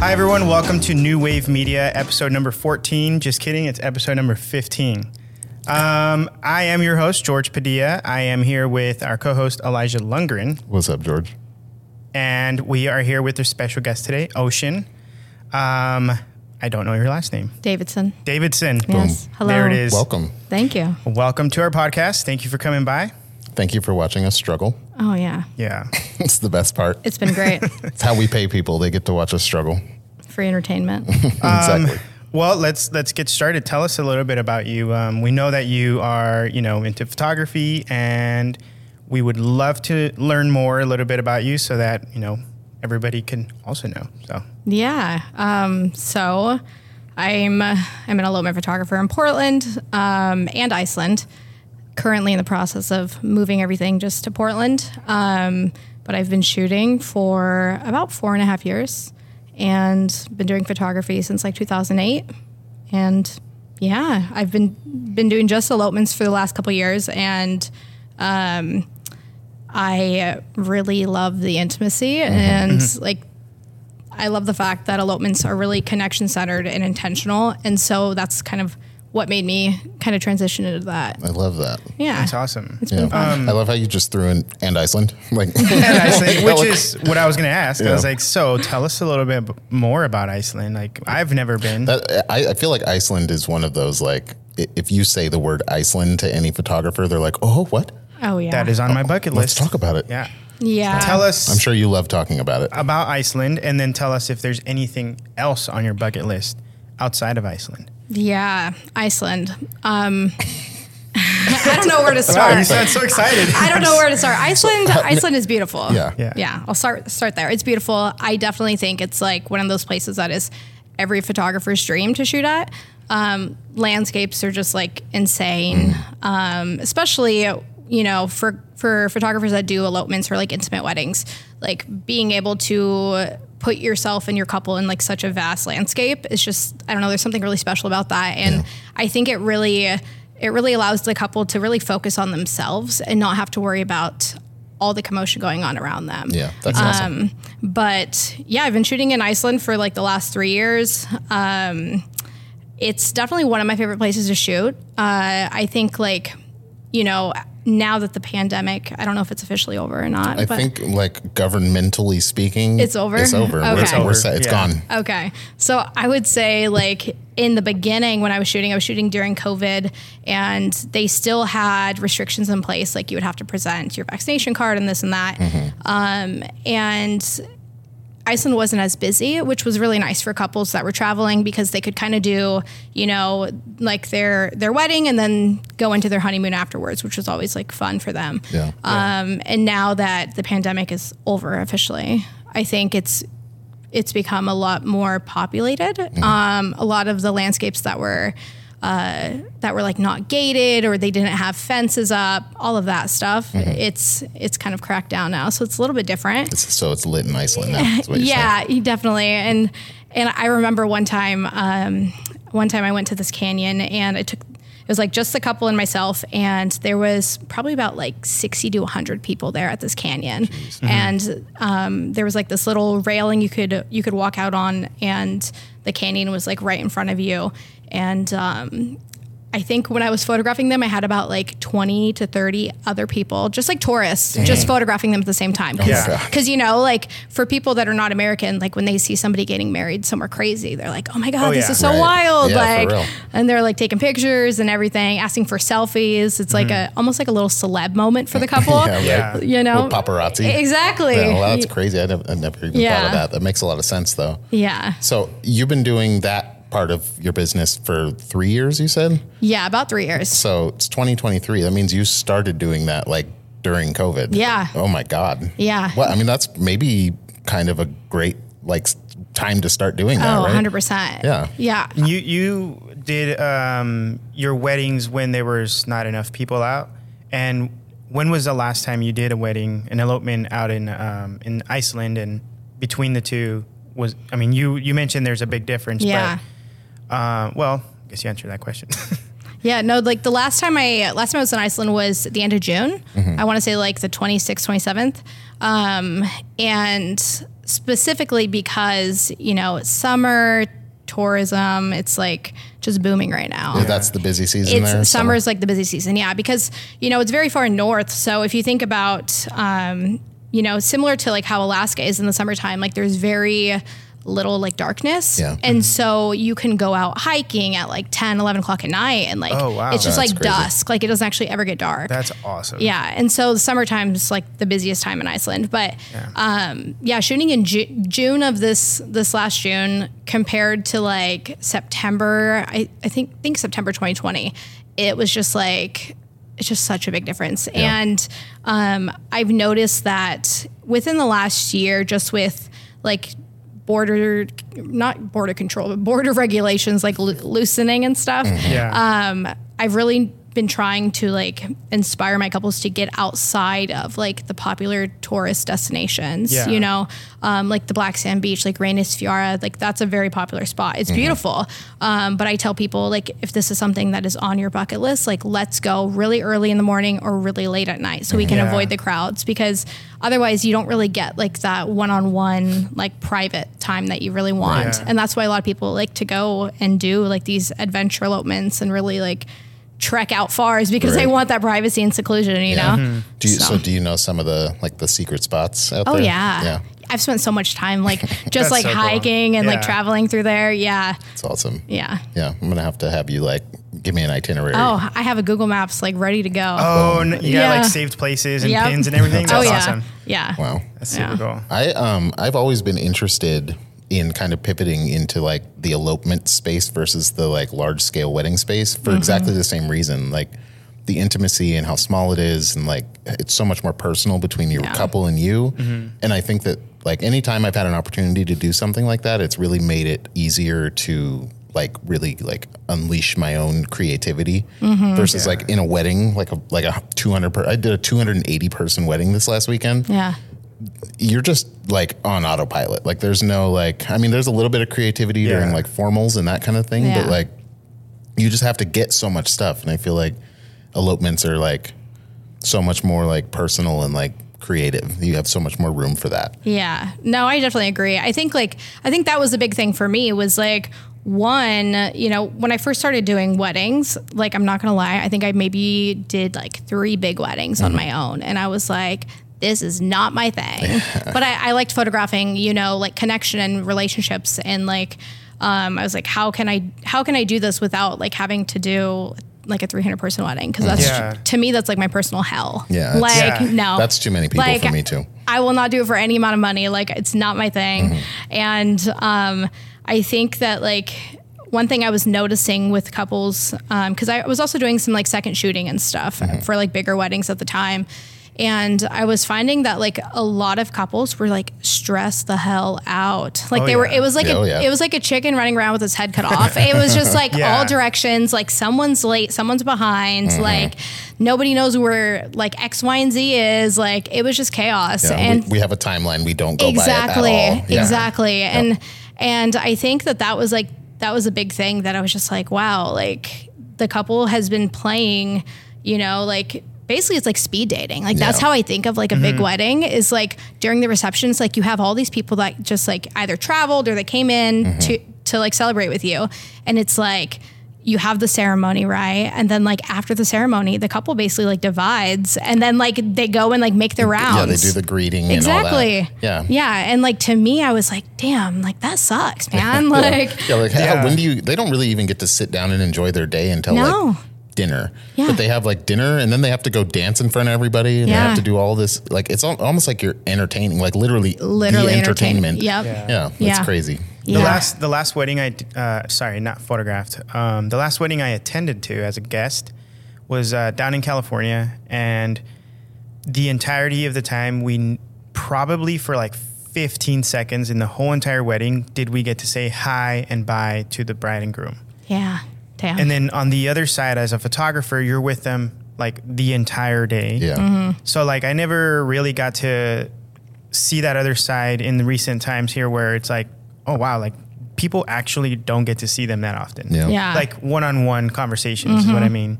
Hi, everyone. Welcome to New Wave Media, episode number 14. Just kidding, it's episode number 15. Um, I am your host, George Padilla. I am here with our co host, Elijah Lundgren, What's up, George? and we are here with our special guest today, Oshen. Um, I don't know your last name. Davidson. Davidson. Yes. Hello. There it is. Welcome. Thank you. Welcome to our podcast. Thank you for coming by. Thank you for watching us struggle. Oh yeah, Yeah. It's the best part. it's been great. It's how we pay people. They get to watch us struggle. Free entertainment. exactly. Well, let's let's get started. Tell us a little bit about you. Um, we know that you are, you know, into photography, and we would love to learn more a little bit about you, so that you know everybody can also know. So, yeah. Um, so I'm uh, I'm an elopement photographer in Portland um, and Iceland. Currently in the process of moving everything just to Portland. Um, but I've been shooting for about four and a half years and been doing photography since like 2008. And yeah, I've been been doing just elopements for the last couple years, and um, I really love the intimacy and like I love the fact that elopements are really connection centered and intentional, and so that's kind of what made me kind of transition into that. I love that. Yeah, It's awesome. It's been fun. Um, I love how you just threw in and Iceland. Like And Iceland, which is what I was going to ask. I was like, so tell us a little bit more about Iceland. Like, I've never been. that, I, I feel like Iceland is one of those like if you say the word Iceland to any photographer, they're like, oh, what? Oh yeah, that is on my oh, bucket list. Let's talk about it. Yeah. yeah. Tell us I'm sure you love talking about it. about Iceland, and then tell us if there's anything else on your bucket list outside of Iceland. Yeah, Iceland. Um, I don't know where to Wow, you start. sound so excited. I don't know where to start. Iceland, Iceland is beautiful. Yeah. Yeah. yeah. I'll start start there. It's beautiful. I definitely think it's like one of those places that is every photographer's dream to shoot at. Um, landscapes are just like insane, um, especially you know for for photographers that do elopements or like intimate weddings. Like being able to put yourself and your couple in like such a vast landscape It's just I don't know. There's something really special about that, and I think it really it really allows the couple to really focus on themselves and not have to worry about all the commotion going on around them. Yeah, that's awesome. But yeah, I've been shooting in Iceland for like the last three years. Um, it's definitely one of my favorite places to shoot. Uh, I think like, you know, now that the pandemic, I don't know if it's officially over or not. I but think like governmentally speaking, It's over? It's over. Okay. We're, It's we're over. set. It's Yeah. gone. Okay. So I would say, like, in the beginning when I was shooting, I was shooting during COVID and they still had restrictions in place. Like, you would have to present your vaccination card and this and that. Um, and Iceland wasn't as busy, which was really nice for couples that were traveling because they could kind of do, you know, like their their wedding and then go into their honeymoon afterwards, which was always like fun for them. Yeah. Um, and now that the pandemic is over officially, I think it's it's become a lot more populated. Um, a lot of the landscapes that were uh, that were like not gated or they didn't have fences up, all of that stuff. It's it's kind of cracked down now, so it's a little bit different. It's, so it's lit in Iceland now. That's saying. Yeah, definitely. And and I remember one time, um, one time I went to this canyon and I took. It was like just a couple and myself, and there was probably about like sixty to hundred people there at this canyon, and um, there was like this little railing you could you could walk out on, and the canyon was like right in front of you, and um, I think when I was photographing them, I had about like 20 to 30 other people, just like tourists, just photographing them at the same time. Because, Yeah. you know, like for people that are not American, like when they see somebody getting married somewhere crazy, they're like, oh my God, Oh, this yeah. is so Right. wild. Yeah, like, and they're like taking pictures and everything, asking for selfies. It's like a, almost like a little celeb moment for the couple. Mm-hmm. Yeah, Yeah. right. You know, With paparazzi. Exactly. Yeah, well, that's crazy. I never, I never even thought of that. That makes a lot of sense, though. yeah. So you've been doing that part of your business for three years, you said? Yeah. About three years. So it's 2023. That means you started doing that like during COVID. Yeah. Oh my God. Yeah. Well, I mean, that's maybe kind of a great like time to start doing that, Oh, right? 100%. Yeah. Yeah. You you did um, your weddings when there was not enough people out, and when was the last time you did a wedding, an elopement out in um, in Iceland? And between the two was, I mean, you you mentioned there's a big difference. Yeah. But, uh, well, I guess you answered that question. Yeah, no, like the last time I last time I was in Iceland was at the end of June. I want to say like the 26th, 27th. Um, and specifically because you know summer tourism. It's like just booming right now. That's the busy season It's there. summer is like the busy season, yeah, because you know it's very far north. So if you think about, um, you know, similar to like how Alaska is in the summertime, like there's very little like darkness, Yeah. and so you can go out hiking at like 10, 11 o'clock at night, and like Oh, wow. it's just That's like crazy. dusk, like it doesn't actually ever get dark. That's awesome. Yeah, and so the summertime is like the busiest time in Iceland. But yeah, um, yeah shooting in Ju- June of this this last June compared to like September, I, I think think September 2020, it was just like it's just such a big difference. And um, I've noticed that within the last year, just with like border not border control but border regulations like loo- loosening and stuff Yeah. um, I've really been trying to like inspire my couples to get outside of like the popular tourist destinations. Yeah. You know, um, like the Black Sand Beach, like Reynisfjara, like that's a very popular spot. Mm-hmm. It's beautiful. Um, but I tell people like if this is something that is on your bucket list, like let's go really early in the morning or really late at night so we can Yeah. avoid the crowds because otherwise you don't really get like that one-on-one like private time that you really want. Yeah. And that's why a lot of people like to go and do like these adventure elopements and really like trek out far is because they want that privacy and seclusion, you know? do you, so. so- do you know some of the like the secret spots out Oh there? yeah. yeah, I've spent so much time like just like so cool. hiking and like traveling through there. Yeah. it's awesome. Yeah. yeah. I'm gonna have to have you like give me an itinerary. Oh, I have a Google Maps like ready to go. oh, and you got Yeah. like saved places and Yep. pins and everything. oh That's yeah. awesome. Yeah. wow. That's super Yeah. cool. I um I've always been interested in kind of pivoting into like the elopement space versus the like large scale wedding space for mm-hmm. exactly the same reason. Like the intimacy and how small it is and like it's so much more personal between your Yeah. couple and you. Mm-hmm. And I think that like anytime I've had an opportunity to do something like that, it's really made it easier to like really like unleash my own creativity mm-hmm. versus like in a wedding like a like a 200 per I did a 280 person wedding this last weekend Yeah. You're just like on autopilot. Like there's no like I mean there's a little bit of creativity Yeah. during like formals and that kind of thing, Yeah. but like you just have to get so much stuff and I feel like elopements are like so much more like personal and like creative. You have so much more room for that. Yeah. No, I definitely agree. I think like I think that was the big thing for me was like one, you know, when I first started doing weddings, like I'm not gonna lie, I think I maybe did like three big weddings on mm-hmm. my own. And I was like, this is not my thing. but I, I liked photographing, you know, like connection and relationships and like um, I was like, how can I how can I do this without like having to do like a 300 person wedding because that's Yeah. to me that's like my personal hell Yeah, like Yeah. no That's too many people Like, for me too. I will not do it for any amount of money. Like it's not my thing. Mm-hmm. And um, I think that like one thing I was noticing with couples, because I was also doing some like second shooting and stuff Mm-hmm. for like bigger weddings at the time. And I was finding that like a lot of couples were like stressed the hell out. Like Oh, they were, it was like Yeah, a, oh, yeah. it was like a chicken running around with its head cut off. It was just like Yeah. all directions. Like someone's late, someone's behind. Mm-hmm. Like nobody knows where like X, Y, and Z is. Like it was just chaos. Yeah, and we, we have a timeline we don't go exactly by it at all. Yeah. exactly and and i think that that was like that was a big thing that i was just like wow like the couple has been playing you know like basically it's like speed dating like that's Yeah. how i think of like a big mm-hmm. wedding is like during the receptions like you have all these people that just like either traveled or they came in mm-hmm. to to like celebrate with you and it's like you have the ceremony right and then like after the ceremony the couple basically like divides and then like they go and like make their rounds Yeah, they do the greeting Exactly. and all that. Yeah. Yeah. And like to me, I was like, damn, like that sucks, man. Like, Yeah, like how- Yeah. when do you? They don't really even get to sit down and enjoy their day until No. like dinner. Yeah. But they have like dinner, and then they have to go dance in front of everybody, and they have to do all this. Like it's al- almost like you're entertaining, like literally, literally the entertainment. Yep. Yeah. yeah, that's Yeah. crazy. The last the last wedding I, uh, sorry not photographed um, the last wedding I attended to as a guest was uh, down in California and the entirety of the time we probably for like 15 seconds in the whole entire wedding did we get to say hi and bye to the bride and groom Yeah. Damn. and then on the other side as a photographer you're with them like the entire day Yeah, Mm-hmm. so like I never really got to see that other side in the recent times here where it's like, oh wow, like people actually don't get to see them that often. yeah, Yeah. Like one-on-one conversations is what I mean.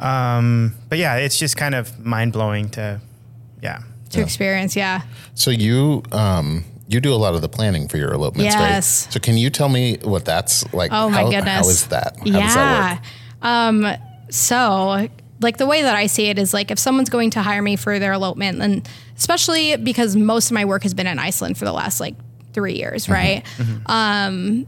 Um, but yeah, it's just kind of mind blowing to, yeah. to experience. Yeah. So you, um, you do a lot of the planning for your elopements, Yes. right? So can you tell me what that's like? Oh my how, goodness. How is that? How does that work? Um, so like the way that I see it is like if someone's going to hire me for their elopement, and especially because most of my work has been in Iceland for the last like three years, Mm-hmm. right? Um,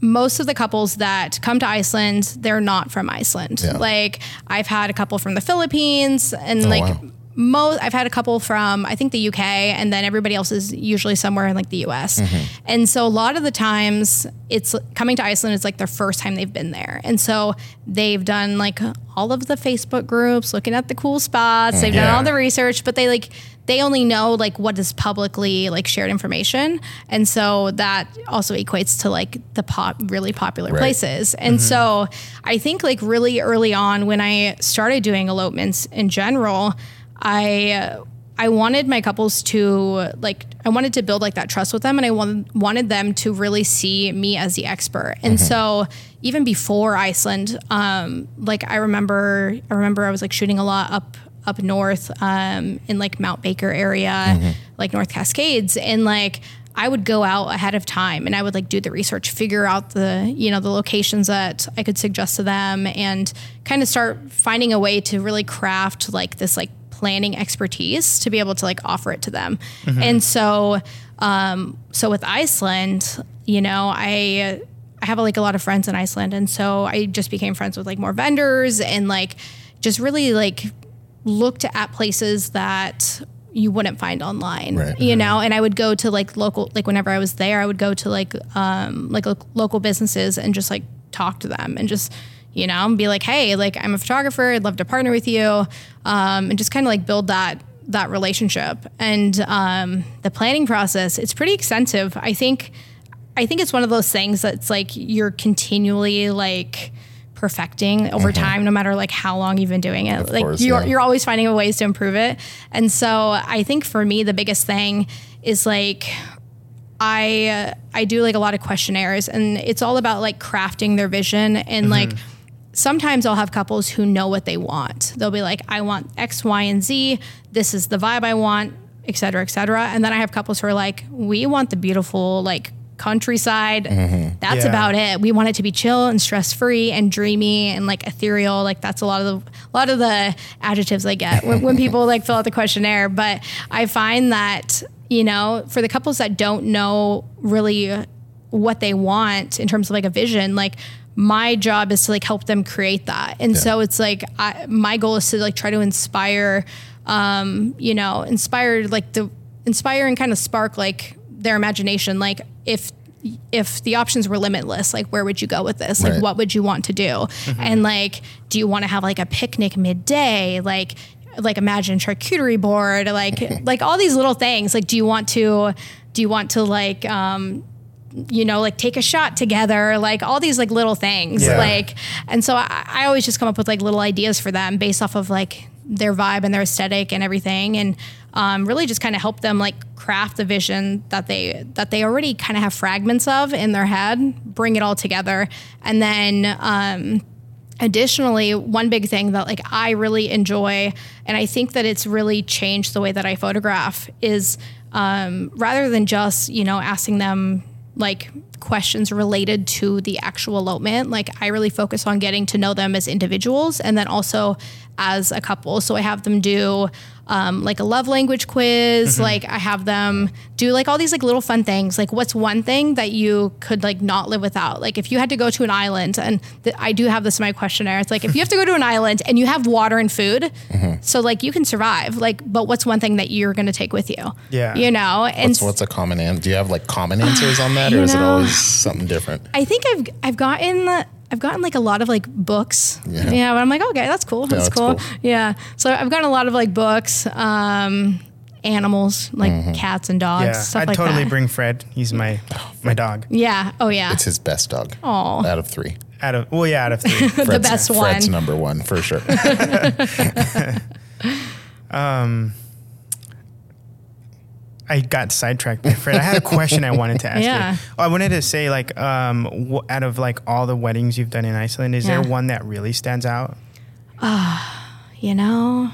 most of the couples that come to Iceland, they're not from Iceland. Yeah. Like I've had a couple from the Philippines and Oh, like wow. Most I've had a couple from I think the UK and then everybody else is usually somewhere in like the US. Mm-hmm. And so a lot of the times it's coming to Iceland is like their first time they've been there. And so they've done like all of the Facebook groups, looking at the cool spots, they've done all the research, but they like they only know like what is publicly like shared information. And so that also equates to like the pop really popular Right. places. And so I think like really early on when I started doing elopements in general, I I wanted my couples to like I wanted to build like that trust with them and I wanted wanted them to really see me as the expert. And so even before Iceland, um, like I remember I remember I was like shooting a lot up up north um, in like Mount Baker area, like North Cascades. And like I would go out ahead of time and I would like do the research, figure out the, you know, the locations that I could suggest to them and kind of start finding a way to really craft like this like planning expertise to be able to like offer it to them. And so um so with Iceland, you know, I I have like a lot of friends in Iceland and so I just became friends with like more vendors and like just really like looked at places that you wouldn't find online Right. you know and i would go to like local like whenever i was there i would go to like um like local businesses and just like talk to them and just you know and be like hey like i'm a photographer i'd love to partner with you um and just kind of like build that that relationship and um the planning process it's pretty extensive i think i think it's one of those things that's like you're continually like perfecting over time no matter like how long you've been doing it like course, you're yeah. you're always finding ways to improve it. And so I think for me, the biggest thing is like, I uh, I do like a lot of questionnaires, and it's all about like crafting their vision and like. Sometimes I'll have couples who know what they want. They'll be like, I want X, Y, and Z. This is the vibe I want, et cetera, et cetera. And then I have couples who are like, we want the beautiful, like, countryside. Mm-hmm. That's Yeah. about it. We want it to be chill and stress free and dreamy and like ethereal. Like that's a lot of the a lot of the adjectives I get when, when people like fill out the questionnaire. But I find that you know for the couples that don't know really what they want in terms of like a vision, like my job is to like help them create that. And so it's like I, my goal is to like try to inspire, um, you know, inspire like the inspire and kind of spark like their imagination. Like if if the options were limitless, like where would you go with this? Like Right. what would you want to do? And like, do you want to have like a picnic midday? Like like imagine charcuterie board, like like all these little things. Like do you want to do you want to like um you know, like take a shot together, like all these like little things. Yeah. Like, and so I, I always just come up with like little ideas for them based off of like their vibe and their aesthetic and everything. And um, really just kind of help them like craft the vision that they, that they already kind of have fragments of in their head, bring it all together. And then, um, additionally one big thing that like i really enjoy and i think that it's really changed the way that i photograph is um, rather than just you know asking them like questions related to the actual elopement like i really focus on getting to know them as individuals and then also as a couple. So i have them do um, like a love language quiz like i have them do like all these like little fun things. Like what's one thing that you could like not live without? Like if you had to go to an island and th- i do have this in my questionnaire it's like if you have to go to an island and you have water and food so like you can survive. Like but what's one thing that you're going to take with you? Yeah. you know? And What's, what's a common answer? Do you have like common answers on that, or You is it always something different? I think I've I've gotten I've gotten like a lot of like books. Yeah. Yeah, but I'm like, okay, that's cool. That's, that's cool. cool. Yeah. So I've gotten a lot of like books, um, animals, like Mm-hmm. cats and dogs, Yeah, stuff I'd like totally that. bring Fred. He's my my dog. yeah. Oh yeah. It's his best dog. Aw. Out of three. Out of well, yeah, out of three. the Fred's- best Fred's one. number one for sure. I got sidetracked by Fred. I had a question I wanted to ask Yeah. you. Oh, I wanted to say, like, um, wh- out of like all the weddings you've done in Iceland, is Yeah. there one that really stands out? Ah, You know,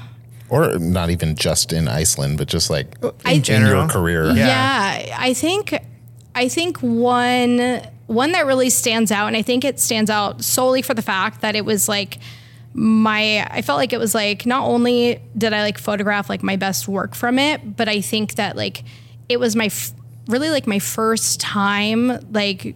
or not even just in Iceland, but just like in in general. your career. Yeah. Yeah. I think I think one one that really stands out, and I think it stands out solely for the fact that it was like my I felt like it was like not only did I like photograph like my best work from it, but I think that like it was my f- really like my first time like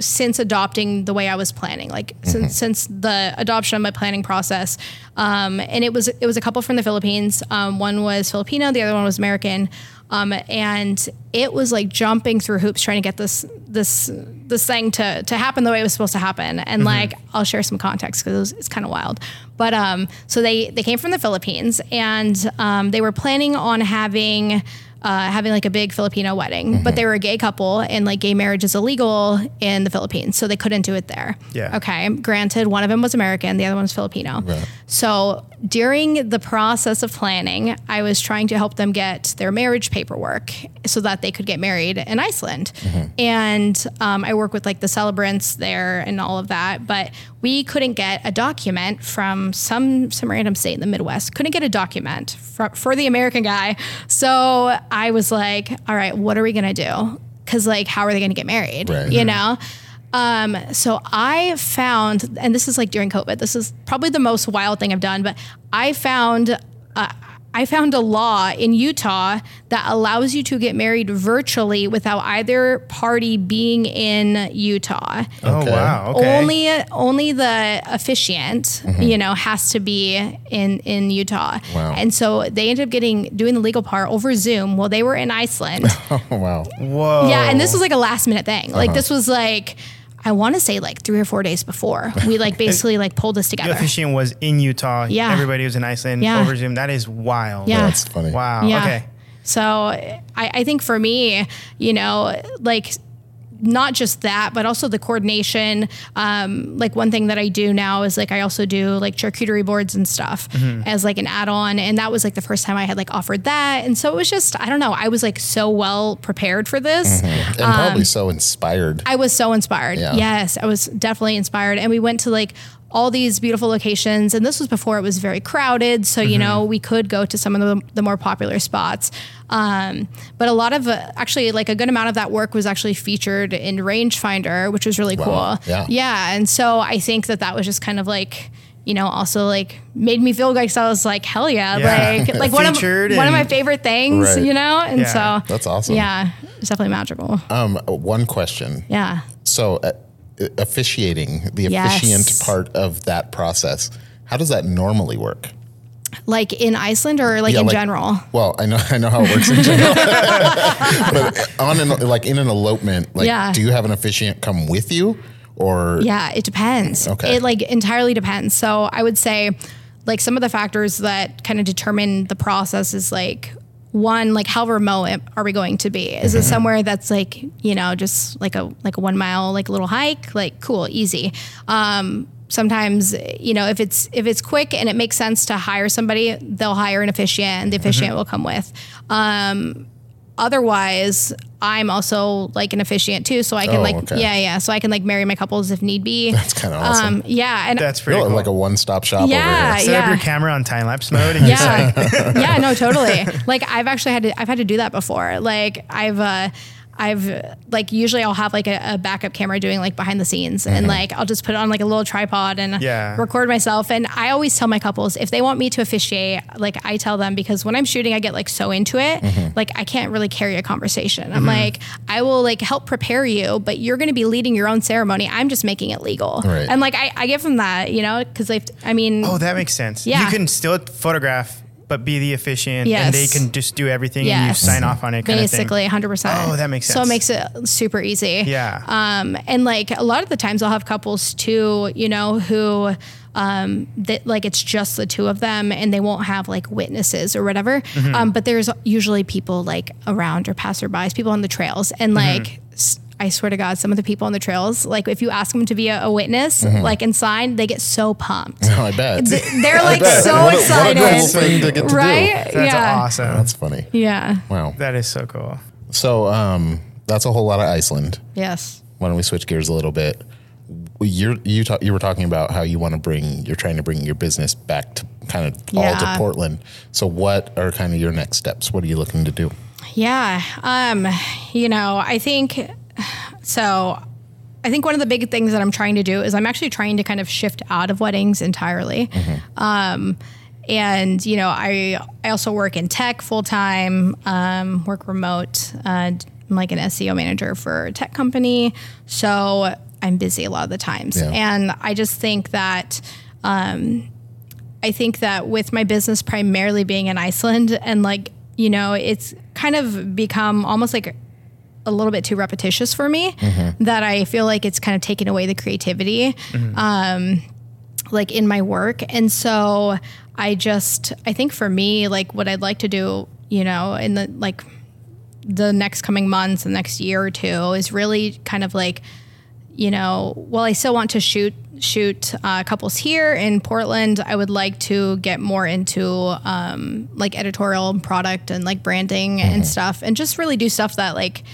since adopting the way I was planning, like since since the adoption of my planning process, um, and it was it was a couple from the Philippines. Um, one was Filipino, the other one was American, um, and it was like jumping through hoops trying to get this this this thing to to happen the way it was supposed to happen. And like I'll share some context because it's kind of wild. But um, so they they came from the Philippines and um, they were planning on having uh, having like a big Filipino wedding, but they were a gay couple and like gay marriage is illegal in the Philippines, so they couldn't do it there. Yeah. Okay. Granted, one of them was American, the other one was Filipino. So during the process of planning, I was trying to help them get their marriage paperwork so that they could get married in Iceland. And um, I work with like the celebrants there and all of that, but we couldn't get a document from some some random state in the Midwest. Couldn't get a document for, for the American guy. So I was like, all right, what are we gonna do? Because like, how are they gonna get married? Right. You know. Um, so I found, and this is like during COVID. This is probably the most wild thing I've done, but I found. Uh, I found a law in Utah that allows you to get married virtually without either party being in Utah. Oh Okay. wow. Okay. Only only the officiant, you know, has to be in in Utah. Wow. And so they ended up getting doing the legal part over Zoom while they were in Iceland. Oh, wow. Whoa. yeah, and this was like a last minute thing. Like this was like I want to say like three or four days before we like basically like pulled this together. the together. officiant was in Utah. Yeah. Everybody was in Iceland Yeah. over Zoom. That is wild. Yeah. That's funny. Wow. Yeah. Okay. So I, I think for me, you know, like not just that, but also the coordination. Um, like one thing that I do now is like I also do like charcuterie boards and stuff mm-hmm. as like an add-on, and that was like the first time I had like offered that, and so it was just I don't know, I was like so well prepared for this. Mm-hmm. And um, probably so inspired. I was so inspired. Yeah. Yes, I was definitely inspired. And we went to like all these beautiful locations. And this was before it was very crowded. So, you know, we could go to some of the, the more popular spots. Um, but a lot of, uh, actually, like a good amount of that work was actually featured in Rangefinder, which was really Wow. cool. Yeah. Yeah. And so I think that that was just kind of like, you know, also like made me feel like so I was like, hell yeah, Yeah. like like one of one of my favorite things, Right. you know. And Yeah. so That's awesome. Yeah, it's definitely magical. Um, one question. Yeah. So, uh, officiating, the Yes. officiant part of that process, how does that normally work? Like in Iceland or like Yeah, in like- general? Well, I know I know how it works in general, but on an like in an elopement, like, Yeah. do you have an officiant come with you, or Yeah, it depends. Okay. It like entirely depends. So I would say like some of the factors that kind of determine the process is like one, like how remote are we going to be? Is it somewhere that's like, you know, just like a like a one mile like little hike? Like cool, easy. Um sometimes you know if it's if it's quick and it makes sense to hire somebody they'll hire an officiant and the officiant will come with um otherwise i'm also like an officiant too so i can Oh, like okay. yeah yeah so i can like marry my couples if need be That's kinda awesome. um yeah and That's pretty You're cool. like a one-stop shop Yeah. over here? Set up yeah. your camera on time lapse mode and just like yeah yeah no totally like i've actually had to i've had to do that before like i've uh I've like usually I'll have like a, a backup camera doing like behind the scenes and mm-hmm. like I'll just put it on like a little tripod and Yeah. record myself. And I always tell my couples if they want me to officiate, like I tell them because when I'm shooting, I get like so into it, mm-hmm. like I can't really carry a conversation. I'm mm-hmm. like, I will like help prepare you, but you're going to be leading your own ceremony. I'm just making it legal. Right. And like I, I give them that, you know, because they, I mean, Oh, that makes sense. Yeah. You can still photograph, but be the officiant, and they can just do everything and you sign off on it. Kind basically Of 100%. Oh, that makes sense. So it makes it super easy. Yeah. Um, and like a lot of the times I'll have couples too, you know, who um, that like it's just the two of them and they won't have like witnesses or whatever. Mm-hmm. Um, but there's usually people like around or passerbys, people on the trails, and Mm-hmm. like. S- I swear to God, some of the people on the trails, like if you ask them to be a, a witness, Mm-hmm. like and sign, they get so pumped. Oh, I bet. They're like bet. so What a- what a excited, cool thing to get to do. right? That's yeah, awesome. That's funny. yeah, Wow. that is so cool. So, um, that's a whole lot of Iceland. yes. Why don't we switch gears a little bit? You're, you ta- you were talking about how you want to bring you're trying to bring your business back to kind of all to Portland. So, what are kind of your next steps? What are you looking to do? Yeah. Um, you know, I think so. I think one of the big things that I'm trying to do is I'm actually trying to kind of shift out of weddings entirely. Um, and you know, I I also work in tech full time, um, work remote. Uh, I'm like an SEO manager for a tech company, so I'm busy a lot of the times. Yeah. And I just think that I think that with my business primarily being in Iceland and like, you know, it's kind of become almost like a little bit too repetitious for me that I feel like it's kind of taken away the creativity um like in my work. And so I just I think for me like what I'd like to do, you know, in the like the next coming months, the next year or two is really kind of like you know, while I still want to shoot shoot uh, couples here in Portland, I would like to get more into um, like editorial and product and like branding and stuff, and just really do stuff that like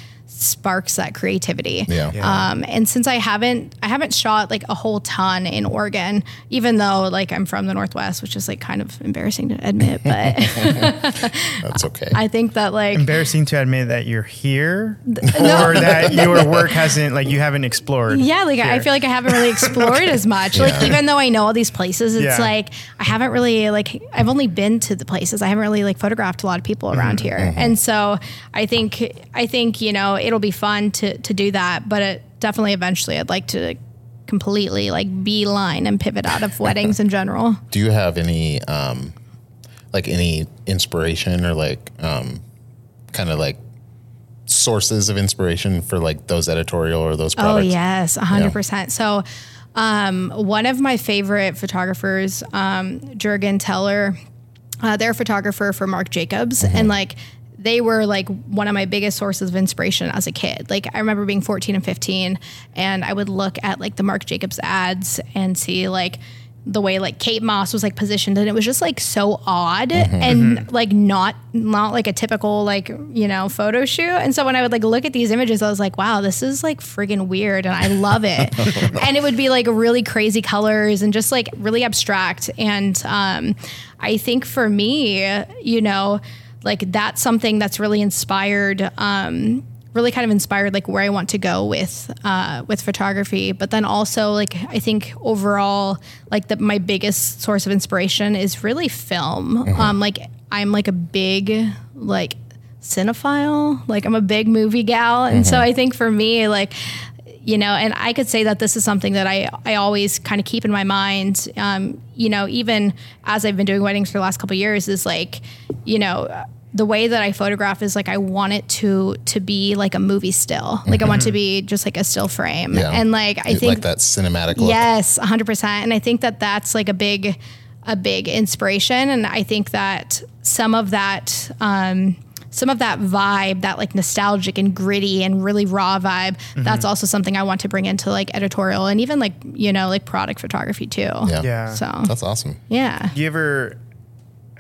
sparks that creativity. Yeah. Yeah. Um, and since I haven't, I haven't shot like a whole ton in Oregon, even though like I'm from the Northwest, which is like kind of embarrassing to admit, but That's okay. I think that like Embarrassing to admit that you're here or that your work hasn't, like, you haven't explored. Yeah, like I feel like I haven't really explored as much. Like even though I know all these places, it's Yeah. like I haven't really like I've only been to the places. I haven't really like photographed a lot of people around Mm-hmm. here. And so I think I think, you know, it'll be fun to to do that, but it definitely eventually I'd like to completely like beeline and pivot out of weddings in general. do you have any, um, like, any inspiration or like, um, kind of like sources of inspiration for like those editorial or those Oh products? yes, hundred percent. So, um, one of my favorite photographers, um, Jurgen Teller, uh, they're a photographer for Marc Jacobs, and like they were like one of my biggest sources of inspiration as a kid. Like I remember being 14 and 15 and I would look at like the Marc Jacobs ads and see like the way like Kate Moss was like positioned and it was just like so odd and like not not like a typical like you know photo shoot. And so when I would like look at these images I was like wow this is like friggin' weird and I love it. And it would be like really crazy colors and just like really abstract. And um I think for me you know like that's something that's really inspired um really kind of inspired like where I want to go with uh, with photography. But then also like I think overall like the, my biggest source of inspiration is really film. Um, like I'm like a big like cinephile. Like I'm a big movie gal, and so I think for me like you know and i could say that this is something that i i always kind of keep in my mind um, you know even as i've been doing weddings for the last couple of years is like you know the way that i photograph is like i want it to to be like a movie still like i want to be just like a still frame Yeah. and like i You think like that cinematic look. Yes, 100%. And I think that that's like a big a big inspiration and I think that some of that um some of that vibe, that like nostalgic and gritty and really raw vibe, that's also something I want to bring into like editorial and even like, you know, like product photography too. Yeah. Yeah. So, That's awesome. yeah. Do you ever,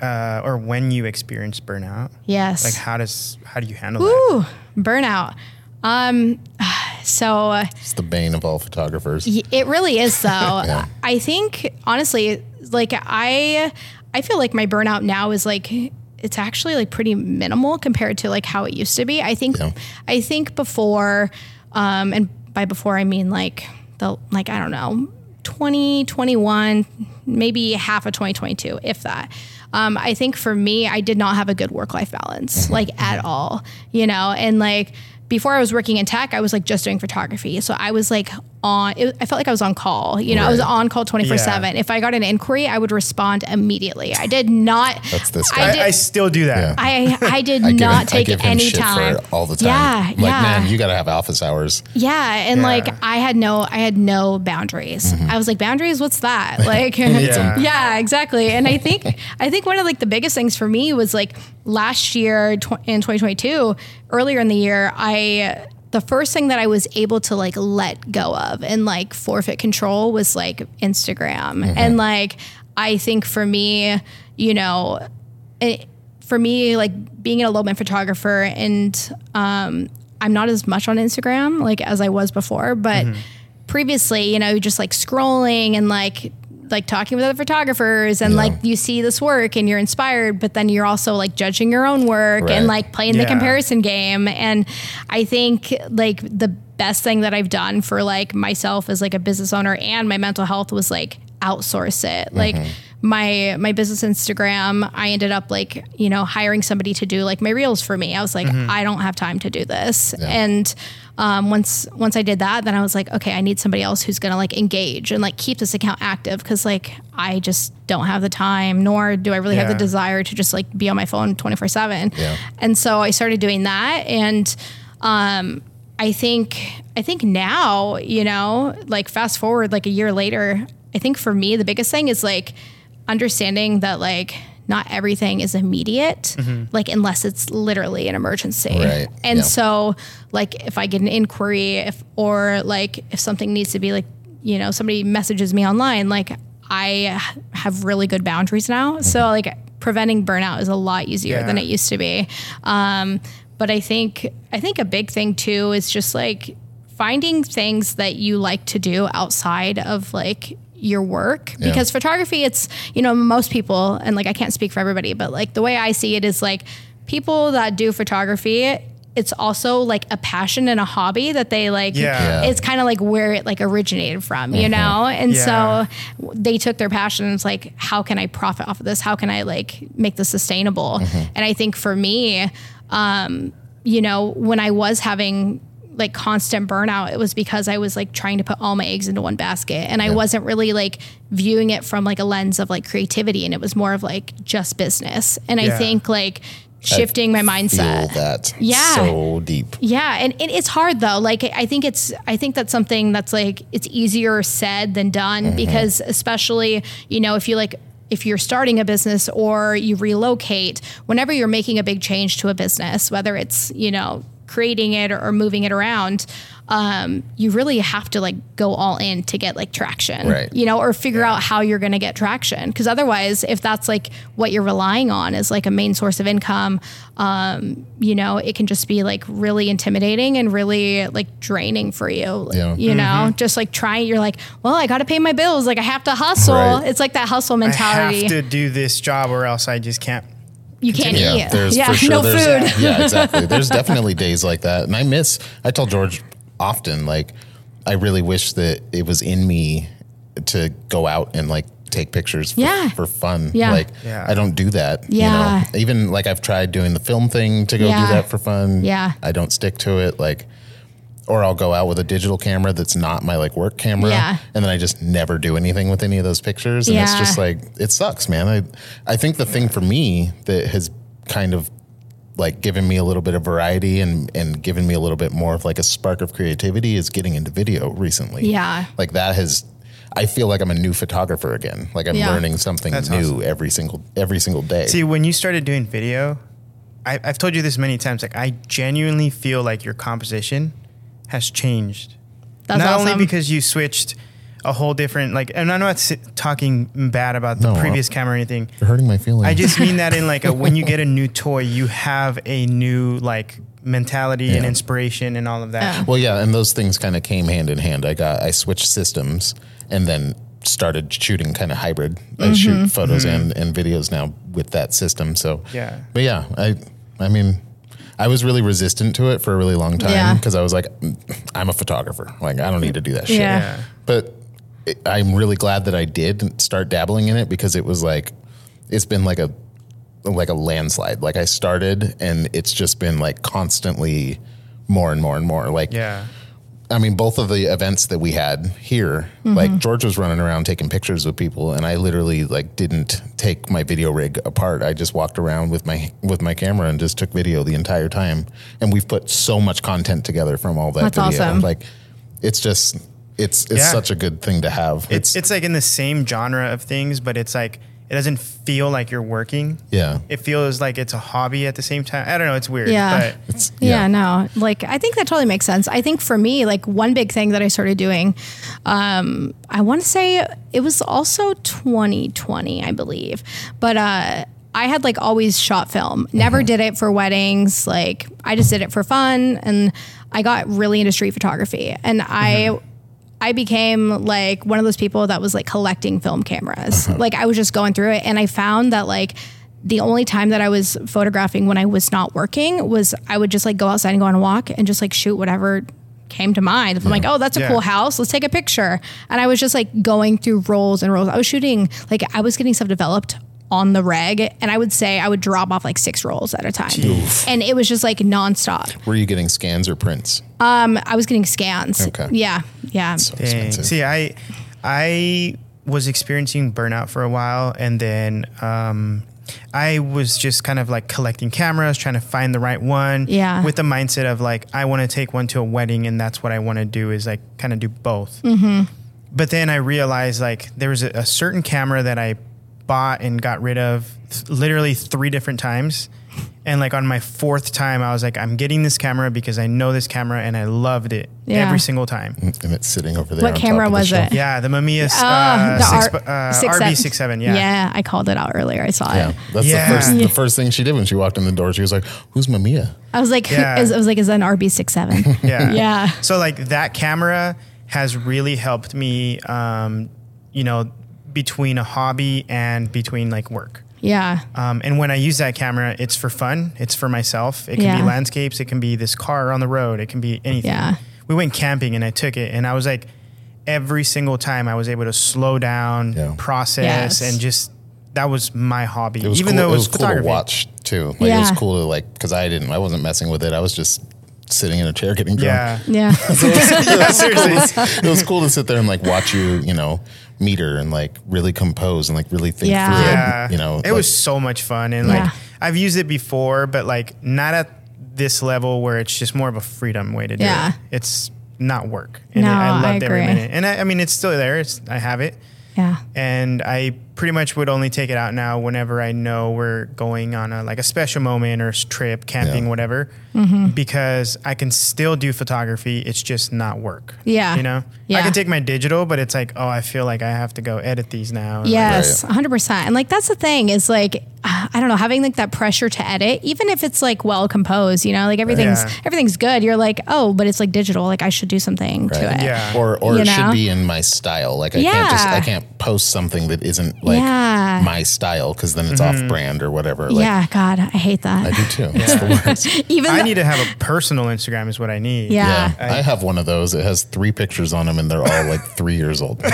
uh, or when you experience burnout, Yes. like how does, how do you handle that? Ooh, burnout. Um so uh, It's the bane of all photographers. Y- It really is though. Yeah. I think honestly, like I I feel like my burnout now is like it's actually like pretty minimal compared to like how it used to be. I think Yeah. I think before um and by before I mean like the like I don't know 2021 maybe half of 2022 if that um, i think for me i did not have a good work-life balance like at all you know and like before I was working in tech, I was like just doing photography. So I was like on, it, I felt like I was on call. You know, I was on call 24 7. If I got an inquiry, I would respond immediately. I did not. That's this I guy. did- I, I still do that. Yeah. I, I did I give not him, take I give him any shit time. for all the time. Yeah, like, yeah. man, you got to have office hours. Yeah, and Yeah. like I had no, I had no boundaries. Mm-hmm. I was like, boundaries, what's that? Like, Yeah. yeah, exactly. And I think, I think one of like the biggest things for me was like last year tw- in 2022, earlier in the year, I the first thing that I was able to like let go of and like forfeit control was like Instagram, mm-hmm. and like I think for me, you know, it, for me, like being an elopement photographer and um, I'm not as much on Instagram like as I was before, but mm-hmm. previously, you know, just like scrolling and like like talking with other photographers and Yeah. like you see this work and you're inspired, but then you're also like judging your own work and like playing the comparison game. And I think like the best thing that I've done for like myself as like a business owner and my mental health was like outsource it. Like mm-hmm. My my business Instagram, I ended up like, you know, hiring somebody to do like my reels for me. I was like, I don't have time to do this. And um, once once I did that, then I was like, okay, I need somebody else who's gonna like engage and like keep this account active because like I just don't have the time, nor do I really have the desire to just like be on my phone twenty four seven. And so I started doing that, and um, I think I think now, you know, like fast forward like a year later, I think for me the biggest thing is like understanding that like not everything is immediate, like unless it's literally an emergency. Right, And yeah. so like if I get an inquiry if or like if something needs to be like, you know, somebody messages me online, like I have really good boundaries now. So like preventing burnout is a lot easier than it used to be. Um, but I think I think a big thing too is just like finding things that you like to do outside of like your work Yeah. because photography it's you know most people and like I can't speak for everybody but like the way I see it is like people that do photography it's also like a passion and a hobby that they like Yeah. Yeah. Mm-hmm. it's kind of like where it like originated from you know and Yeah. so they took their passion and it's like how can i profit off of this how can i like make this sustainable Mm-hmm. and i think for me um you know when i was having like constant burnout it was because i was like trying to put all my eggs into one basket. And i wasn't really like viewing it from like a lens of like creativity. And it was more of like just business. And i think like shifting my mindset. that Yeah. so deep. yeah, and it, it's hard though. Like I think it's I think that's something that's like it's easier said than done mm-hmm. because especially you know if you like if you're starting a business or you relocate, whenever you're making a big change to a business, whether it's you know creating it or, or moving it around, um, you really have to like go all in to get like traction, Right. you know, or figure out how you're going to get traction. Because otherwise, if that's like what you're relying on as like a main source of income, um, you know, it can just be like really intimidating and really like draining for you. Yeah. You know, just like trying, you're like, well, I got to pay my bills. Like I have to hustle. Right. It's like that hustle mentality. I have to do this job or else I just can't. You can't Yeah, eat. there's yeah, for sure no there's, food. Yeah, exactly. There's definitely days like that, and I miss. I tell George often, like, I really wish that it was in me to go out and like take pictures for, Yeah. for fun. Yeah. Like, Yeah. I don't do that. Yeah. You know, even like I've tried doing the film thing to go Yeah. do that for fun. Yeah. I don't stick to it. Like. Or I'll go out with a digital camera that's not my like work camera, Yeah. and then I just never do anything with any of those pictures, and it's just like it sucks, man. I I think the thing for me that has kind of like given me a little bit of variety and and given me a little bit more of like a spark of creativity is getting into video recently. Yeah. Like that has I feel like I'm a new photographer again. Like I'm Yeah. learning something That's new awesome. every single every single day. See, when you started doing video, I, I've told you this many times. Like, I genuinely feel like your composition has changed. That's Not awesome. only because you switched a whole different, like, and I'm not si- talking bad about the No, previous camera or anything. You're hurting my feelings. I just mean that in like a, when you get a new toy, you have a new like mentality and Yeah. inspiration and all of that. Yeah. Well, yeah, and those things kind of came hand in hand. I got I switched systems and then started shooting kind of hybrid. I Mm-hmm. shoot photos and, and videos now with that system. So Yeah. but yeah, I I mean, I was really resistant to it for a really long time because I was like, "Mm, I'm a photographer. Like I don't need to do that shit. Yeah. Yeah. But it, I'm really glad that I did start dabbling in it because it was like it's been like a like a landslide. Like I started and it's just been like constantly more and more and more. Like Yeah. I mean, both of the events that we had here, Mm-hmm. like George was running around taking pictures with people, and I literally like didn't take my video rig apart. I just walked around with my with my camera and just took video the entire time. And we've put so much content together from all that That's video. awesome. Like, it's just it's it's Yeah. such a good thing to have. It's, it's like in the same genre of things, but it's like, it doesn't feel like you're working. yeah, It feels like it's a hobby at the same time. I don't know. It's weird. Yeah. But it's Yeah. no, like I think that totally makes sense. I think for me, like one big thing that I started doing, um, I want to say it was also 2020, I believe, but uh, I had like always shot film. Never did it for weddings. Like I just did it for fun, and I got really into street photography, and I. I became like one of those people that was like collecting film cameras. Uh-huh. Like I was just going through it and I found that like the only time that I was photographing when I was not working was I would just like go outside and go on a walk and just like shoot whatever came to mind. If I'm like, oh, that's a Yeah. cool house, let's take a picture. And I was just like going through rolls and rolls. I was shooting like I was getting stuff developed on the reg, and I would say I would drop off like six rolls at a time, and it was just like nonstop. Were you getting scans or prints? Um, I was getting scans. Okay. Yeah, yeah. So expensive. See, I I was experiencing burnout for a while, and then um, I was just kind of like collecting cameras, trying to find the right one. Yeah. With the mindset of like, I want to take one to a wedding, and that's what I want to do is like kind of do both. Mm-hmm. But then I realized like there was a, a certain camera that I bought and got rid of th- literally three different times. And like on my fourth time, I was like, I'm getting this camera because I know this camera and I loved it Yeah. every single time. and it's sitting over there. What on camera top of the was shelf. it? Yeah, the Mamiya Ah, uh, the six, R- uh, six RB seven- six seven. Yeah. Yeah, I called it out earlier. I saw Yeah, it. that's Yeah. the first. Yeah. The first thing she did when she walked in the door, she was like, "Who's Mamiya?" I was like, Yeah. I was like, is that an RB six seven? yeah, Yeah. So like that camera has really helped me. Um, you know, between a hobby and between like work. Yeah, Um, and when I use that camera, it's for fun. It's for myself. It can Yeah. be landscapes. It can be this car on the road. It can be anything. Yeah. We went camping and I took it, and I was like, every single time I was able to slow down, Yeah. process, Yes. and just that was my hobby. Was Even cool, though it was, cool to watch too. Like it was cool to like because I didn't, I wasn't messing with it. I was just sitting in a chair getting drunk. Yeah. yeah, yeah, seriously. it was cool to sit there and like watch you, you know, meter and like really compose and like really think Yeah. through Yeah. it. You know, it like- was so much fun, and Yeah. like I've used it before, but like not at this level where it's just more of a freedom way to do Yeah. it. It's not work, and No, I I loved every minute. And I, I mean, it's still there. It's I have it, yeah, and I pretty much would only take it out now whenever I know we're going on a like a special moment or s- trip, camping, Yeah. whatever, Mm-hmm. because I can still do photography. It's just not work. Yeah. you know, I can take my digital, but it's like, oh, I feel like I have to go edit these now. and, like, yes, hundred percent. And like that's the thing is like I don't know having like that pressure to edit, even if it's like well composed, you know, like everything's Yeah. everything's good. You're like, oh, but it's like digital. Like I should do something to it. Yeah. or or You it know? should be in my style. Like I can't just Yeah. I can't post something that isn't like Yeah. my style because then it's Mm-hmm. off brand or whatever. Like, yeah, God, I hate that. I do too. It's the worst. even I though- need to have a personal Instagram is what I need. Yeah. Yeah, I have one of those. It has three pictures on them, and they're all like three years old, and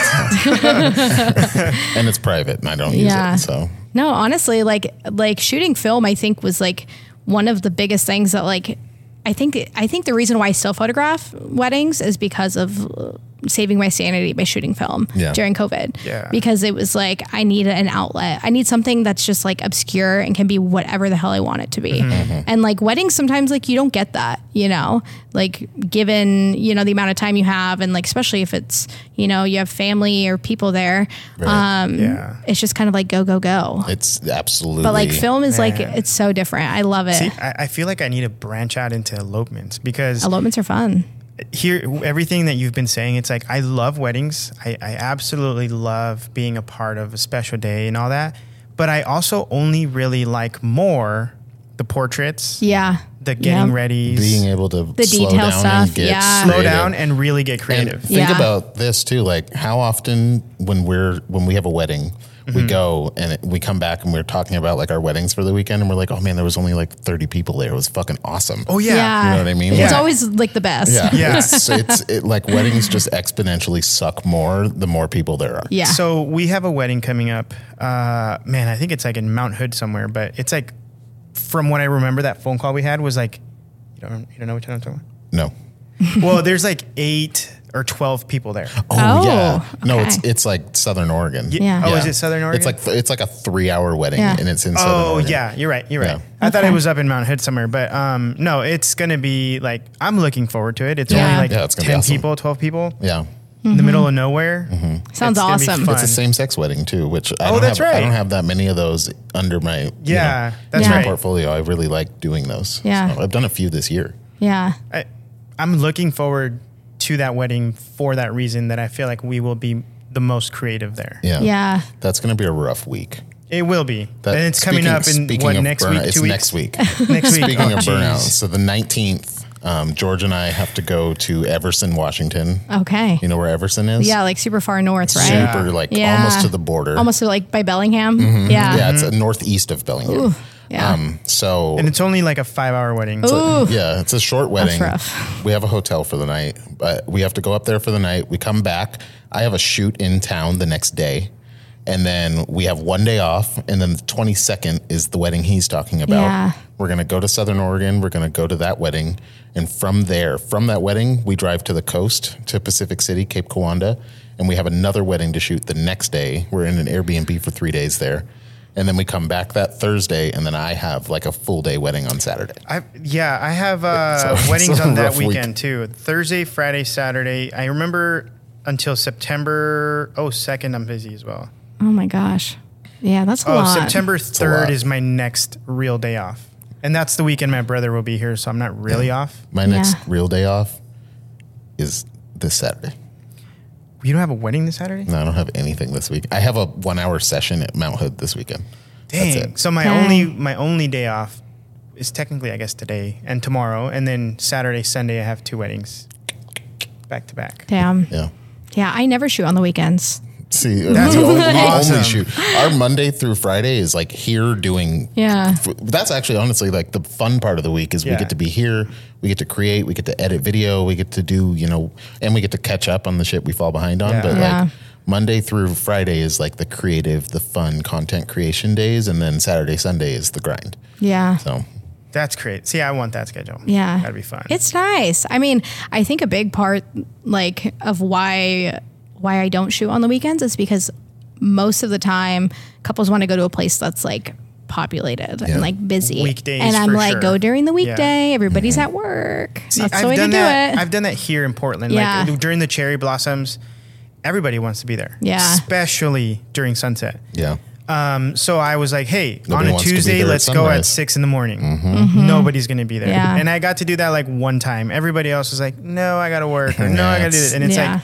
it's private, and I don't use Yeah. it. So No, honestly, like like shooting film, I think was like one of the biggest things that like I think I think the reason why I still photograph weddings is because of saving my sanity by shooting film Yeah. during COVID. Yeah. Because it was like I need an outlet. I need something that's just like obscure and can be whatever the hell I want it to be. And like weddings sometimes like you don't get that, you know? Like given, you know, the amount of time you have and like especially if it's, you know, you have family or people there. Right. Um Yeah. it's just kind of like go go go. it's absolutely. But like film is like it's so different. I love it. See, I, I feel like I need to branch out into elopements because Elopements are fun. Here, everything that you've been saying, it's like I love weddings. I, I absolutely love being a part of a special day and all that. But I also only really like more the portraits, Yeah. the getting Yep. ready, being able to The slow detail down stuff, and get yeah. slow creative. down and really get And creative. think Yeah. about this too. Like how often when we're when we have a wedding, Mm-hmm. we go and it, we come back and we're talking about like our weddings for the weekend, and we're like, oh man, there was only like thirty people there. It was fucking awesome. oh yeah. Yeah. You know what I mean? It's Like- always like the best. Yeah, Yeah. It's, it's it, like weddings just exponentially suck more the more people there are. Yeah. So we have a wedding coming up. Uh, man, I think it's like in Mount Hood somewhere, but it's like from what I remember, that phone call we had was like, you don't, you don't know what I'm talking about? No. well, there's like eight or twelve people there. Oh, Oh, yeah. No, okay. it's it's like Southern Oregon. Yeah. Oh, is it Southern Oregon? It's like it's like a three hour wedding, Yeah. and it's in Southern Oh Oregon. yeah, you're right. You're right. Yeah. I thought it was up in Mount Hood somewhere, but um, no, it's gonna be like I'm looking forward to it. It's Yeah. only like Yeah, it's ten awesome. people, twelve people yeah. in the middle of nowhere. Sounds It's gonna awesome. It's a same sex wedding too, which I Oh, don't that's have, I don't have that many of those under my you Yeah, know, that's Yeah. right. portfolio. I really like doing those. Yeah. So I've done a few this year. Yeah. I, I'm looking forward to that wedding for that reason that I feel like we will be the most creative there. Yeah. Yeah. That's going to be a rough week. It will be, That- and it's coming up in speaking what of next burnout- week, It's two weeks, next week. next week. Speaking Oh, of burnout, so the 19th Um, George and I have to go to Everson, Washington. Okay. You know where Everson is? Yeah, like super far north, right? Yeah. Super, like Yeah. almost to the border. Almost to, like by Bellingham. Yeah. Mm-hmm. Yeah, it's uh, northeast of Bellingham. Yeah. Um, so And it's only like a five hour wedding. Ooh. yeah, it's a short wedding. rough. We have a hotel for the night, but we have to go up there for the night. We come back. I have a shoot in town the next day. And then we have one day off. And then the 22nd is the wedding he's talking about. Yeah. We're going to go to Southern Oregon. We're going to go to that wedding. And from there, from that wedding, we drive to the coast to Pacific City, Cape Kiwanda. And we have another wedding to shoot the next day. We're in an Airbnb for three days there. And then we come back that Thursday. And then I have like a full day wedding on Saturday. I, yeah, I have uh, So- weddings it's on that rough week. weekend too. Thursday, Friday, Saturday. I remember until September. Oh, second, I'm busy as well. Oh my gosh. Yeah, that's a Oh, lot. September third is my next real day off, and that's the weekend my brother will be here, so I'm not really off. My next Yeah. real day off is this Saturday. You don't have a wedding this Saturday? No, I don't have anything this week. I have a one hour session at Mount Hood this weekend. Dang. That's it. So my Dang. only my only day off is technically I guess today and tomorrow, and then Saturday, Sunday I have two weddings back to back. Damn. Yeah. Yeah, I never shoot on the weekends. See, That's we only, we awesome. only shoot. Our Monday through Friday is like here doing. Yeah. f- That's actually honestly like the fun part of the week is we get to be here, we get to create, we get to edit video, we get to do you know, and we get to catch up on the shit we fall behind on. Yeah. But Yeah. like Monday through Friday is like the creative, the fun content creation days, and then Saturday Sunday is the grind. Yeah. So That's great. See, I want that schedule. Yeah. that'd be fun. It's nice. I mean, I think a big part like of why why I don't shoot on the weekends is because most of the time couples want to go to a place that's like populated Yeah. and like busy. Weekdays and I'm like, sure. go during the Yeah. weekday. Everybody's mm-hmm. at work. See, that's I've the way to do that. it. I've done that here in Portland. Yeah. Like during the cherry blossoms, everybody wants to be there. Yeah. especially during sunset. yeah. Um, so I was like, hey, Nobody on a wants to be Tuesday, let's go at six in the morning. Mm-hmm. Mm-hmm. Nobody's going to be there. Yeah. And I got to do that like one time. Everybody else was like, no, I got to work or no, I got to do Yeah, this. And it's yeah. like,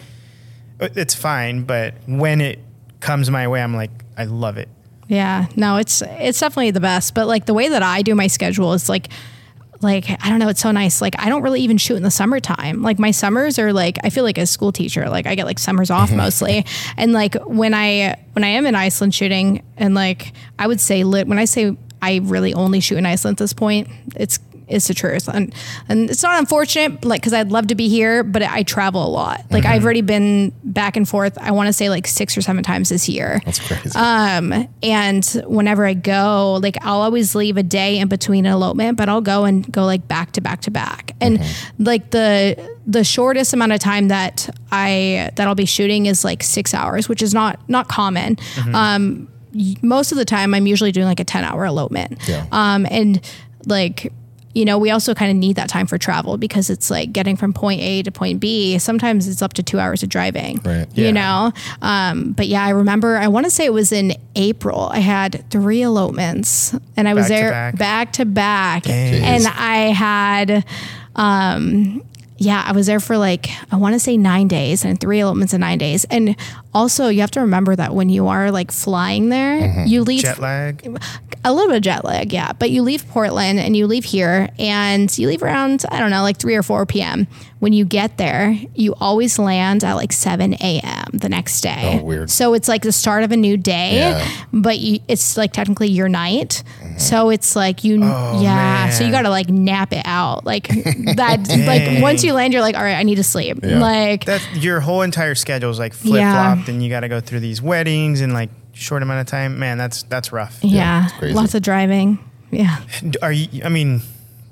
Uh, it's fine. But when it comes my way, I'm like, I love it. Yeah, no, it's it's definitely the best. But like the way that I do my schedule is like like I don't know, it's so nice. Like I don't really even shoot in the summertime. Like my summers are like I feel like a school teacher. Like I get like summers off mm-hmm. mostly. And like when I when I am in Iceland shooting and like I would say lit when I say I really only shoot in Iceland at this point, it's it's the truth, and and it's not unfortunate, like because I'd love to be here, but I travel a lot. Like I've already been back and forth. I want to say like six or seven times this year. That's crazy. Um, and whenever I go, like I'll always leave a day in between an elopement, but I'll go and go like back to back to back. And like the the shortest amount of time that I that I'll be shooting is like six hours, which is not not common. Um, most of the time, I'm usually doing like a ten hour elopement. Yeah. Um, and like you know, we also kind of need that time for travel because it's like getting from point A to point B. Sometimes it's up to two hours of driving. Right. You know, um, but yeah, I remember. I want to say it was in April. I had three elopements, and I was Back to there back? back to back, Dang. and I had. Um, yeah, I was there for like I want to say nine days and three elopements in nine days. And also, you have to remember that when you are like flying there, Mm-hmm. you leave Jet lag. A little bit of jet lag, yeah. But you leave Portland and you leave here and you leave around, I don't know, like 3 or 4 p.m. When you get there, you always land at like 7 a.m. the next day. Oh, weird. So it's like the start of a new day, Yeah. but you, it's like technically your night. So it's like you, Oh, yeah. So you got to like nap it out. Like that, like once you land, you're like, all right, I need to sleep. Yeah. Like, That your whole entire schedule is like flip flopped, and you got to go through these weddings in like short amount of time. Man, that's that's rough. yeah, crazy. lots of driving. Yeah. Are you? I mean,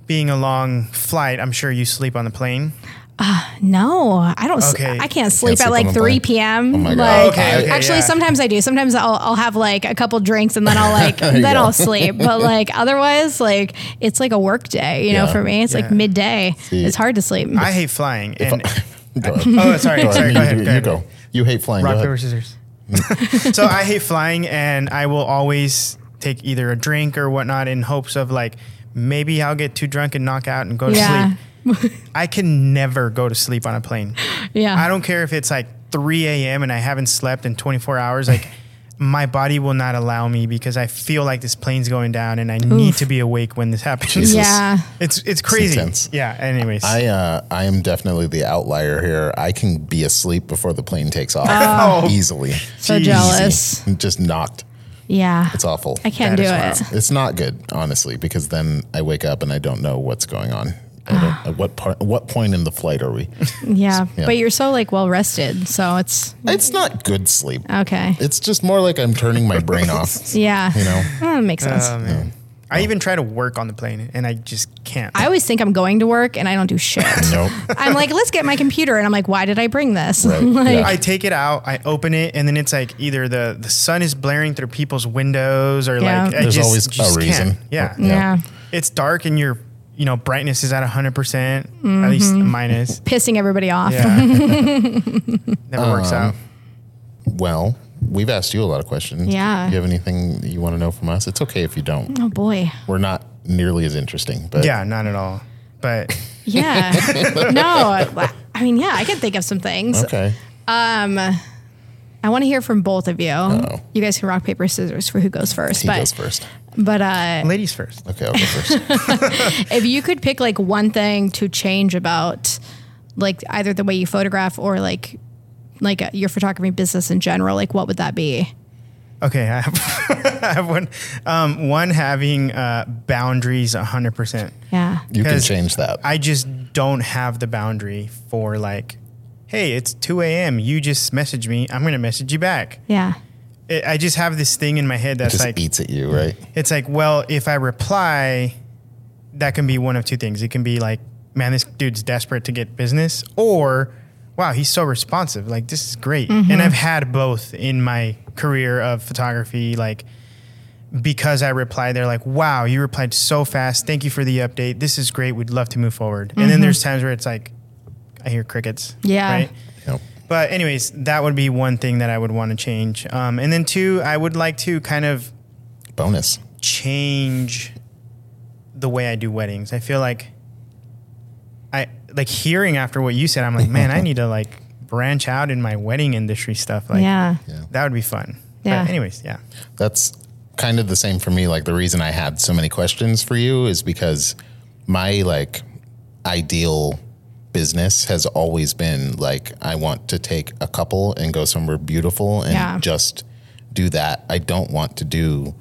being a long flight, I'm sure you sleep on the plane. Uh, no, I don't. Okay. I can't sleep sleep at like 3 p.m. Oh my God. Like, Okay, okay, actually, yeah. sometimes I do. Sometimes I'll, I'll have like a couple drinks and then I'll like then go. I'll sleep. But like otherwise, like it's like a work day. You know, for me, it's like midday. See. It's hard to sleep. I hate flying. And Go ahead. oh, sorry, Go ahead. sorry. You, Go ahead. you, go ahead. go. You hate flying. Rock go paper scissors. so I hate flying, and I will always take either a drink or whatnot in hopes of like maybe I'll get too drunk and knock out and go to Yeah. sleep. I can never go to sleep on a plane. yeah. I don't care if it's like 3 a.m. and I haven't slept in 24 hours. Like my body will not allow me because I feel like this plane's going down and I need to be awake when this happens. Jesus. Yeah. It's it's crazy. intense. yeah. Anyways, I uh, I am definitely the outlier here. I can be asleep before the plane takes off Oh. easily. So Easy. jealous. Just knocked. Yeah. It's awful. I can't That do it. wild. It's not good, honestly, because then I wake up and I don't know what's going on. I don't, ah. at what part? What point in the flight are we? Yeah. Yeah. But you're so like well rested. So it's It's not good sleep. okay. It's just more like I'm turning my brain off. Yeah. You know. Oh, that makes sense. Oh, man. I even try to work on the plane and I just can't. I always think I'm going to work and I don't do shit. Nope. I'm like, let's get my computer. And I'm like, why did I bring this? Right. like, Yeah. I take it out, I open it, and then it's like either the the sun is blaring through people's windows or Yeah. like I There's just, always a just reason. Yeah. Yeah. yeah. it's dark and your you know brightness is at hundred percent, Mm-hmm. at least minus. Pissing everybody off. Yeah, never works Um, out. Well, we've asked you a lot of questions. Yeah. Do you have anything you want to know from us? It's okay if you don't. Oh boy. We're not nearly as interesting, but Yeah, not at all. But Yeah. no. I mean, yeah, I can think of some things. okay. Um, I want to hear from both of you. Uh-oh. You guys can rock, paper, scissors for who goes first. He but goes first. But uh, ladies first. Okay, I'll go first. if you could pick like one thing to change about like either the way you photograph or like like uh, your photography business in general, like what would that be? Okay, I have, I have one. Um, one having uh, boundaries hundred percent. Yeah. You can change that. I just don't have the boundary for like, hey, it's two a.m. You just message me. I'm gonna message you back. Yeah. It, I just have this thing in my head that's just like, eats at you, right? it's like, well, if I reply, that can be one of two things. It can be like, man, this dude's desperate to get business, or wow, he's so responsive. Like this is great. And mm-hmm. I've had both in my career of photography. Like because I replied, they're like, wow, you replied so fast. Thank you for the update. This is great. We'd love to move forward. And then mm-hmm. there's times where it's like, I hear crickets. Yeah. Right. Yep. But anyways, that would be one thing that I would want to change. Um, and then two, I would like to kind of Bonus. change the way I do weddings. I feel like I like hearing after what you said, I'm like, man, I need to like branch out in my wedding industry stuff. Like yeah. Yeah. that would be fun. Yeah. But anyways, yeah. That's kind of the same for me. Like the reason I had so many questions for you is because my like ideal business has always been like I want to take a couple and go somewhere beautiful and Yeah. just do that. I don't want to do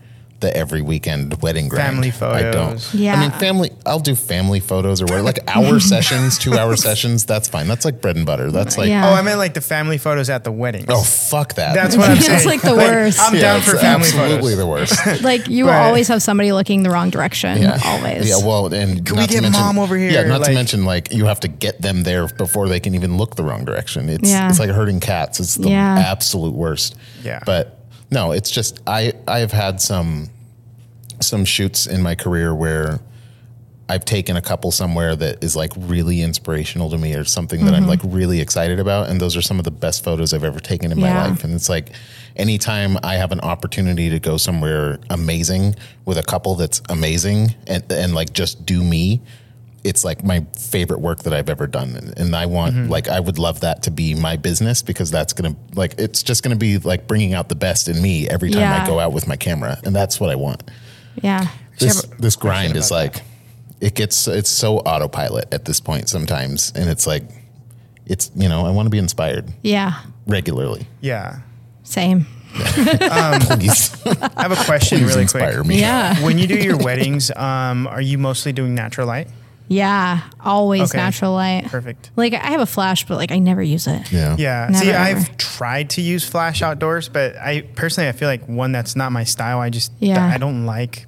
the every weekend wedding grind. Family I don't. photos. Yeah. I mean family I'll do family photos or whatever. Like hour sessions, two hour sessions, that's fine. That's like bread and butter. That's like Yeah. Oh, I meant like the family photos at the wedding. oh fuck that. That's what I'm saying. It's like the worst. I'm down for it's family absolutely photos. the worst. Like you will Right. always have somebody looking the wrong direction. Yeah. Always. Yeah, well, and Can not we to get mention- mom over here? Yeah, not to Like- mention like you have to get them there before they can even look the wrong direction. It's Yeah. it's like herding cats. It's the Yeah. absolute worst. Yeah. But no, it's just I I've had some some shoots in my career where I've taken a couple somewhere that is like really inspirational to me or something that Mm-hmm. I'm like really excited about. And those are some of the best photos I've ever taken in Yeah. my life. And it's like anytime I have an opportunity to go somewhere amazing with a couple that's amazing and, and like just do me, it's like my favorite work that I've ever done. And, and I want, like, I would love that to be my business because that's going to, like, it's just going to be like bringing out the best in me every time Yeah. I go out with my camera. And that's what I want yeah. this this grind is about like it gets it's so autopilot at this point sometimes and it's like it's you know i want to be inspired Yeah. regularly Yeah. Same. please I have a question please really quick. me Yeah. When you do your weddings, um, are you mostly doing natural light? Yeah. Always Okay. natural light. Perfect. Like I have a flash, but like I never use it. yeah Yeah. Never, See, ever. I've tried to use flash outdoors, but I personally I feel like one that's not my style. I just Yeah. I don't like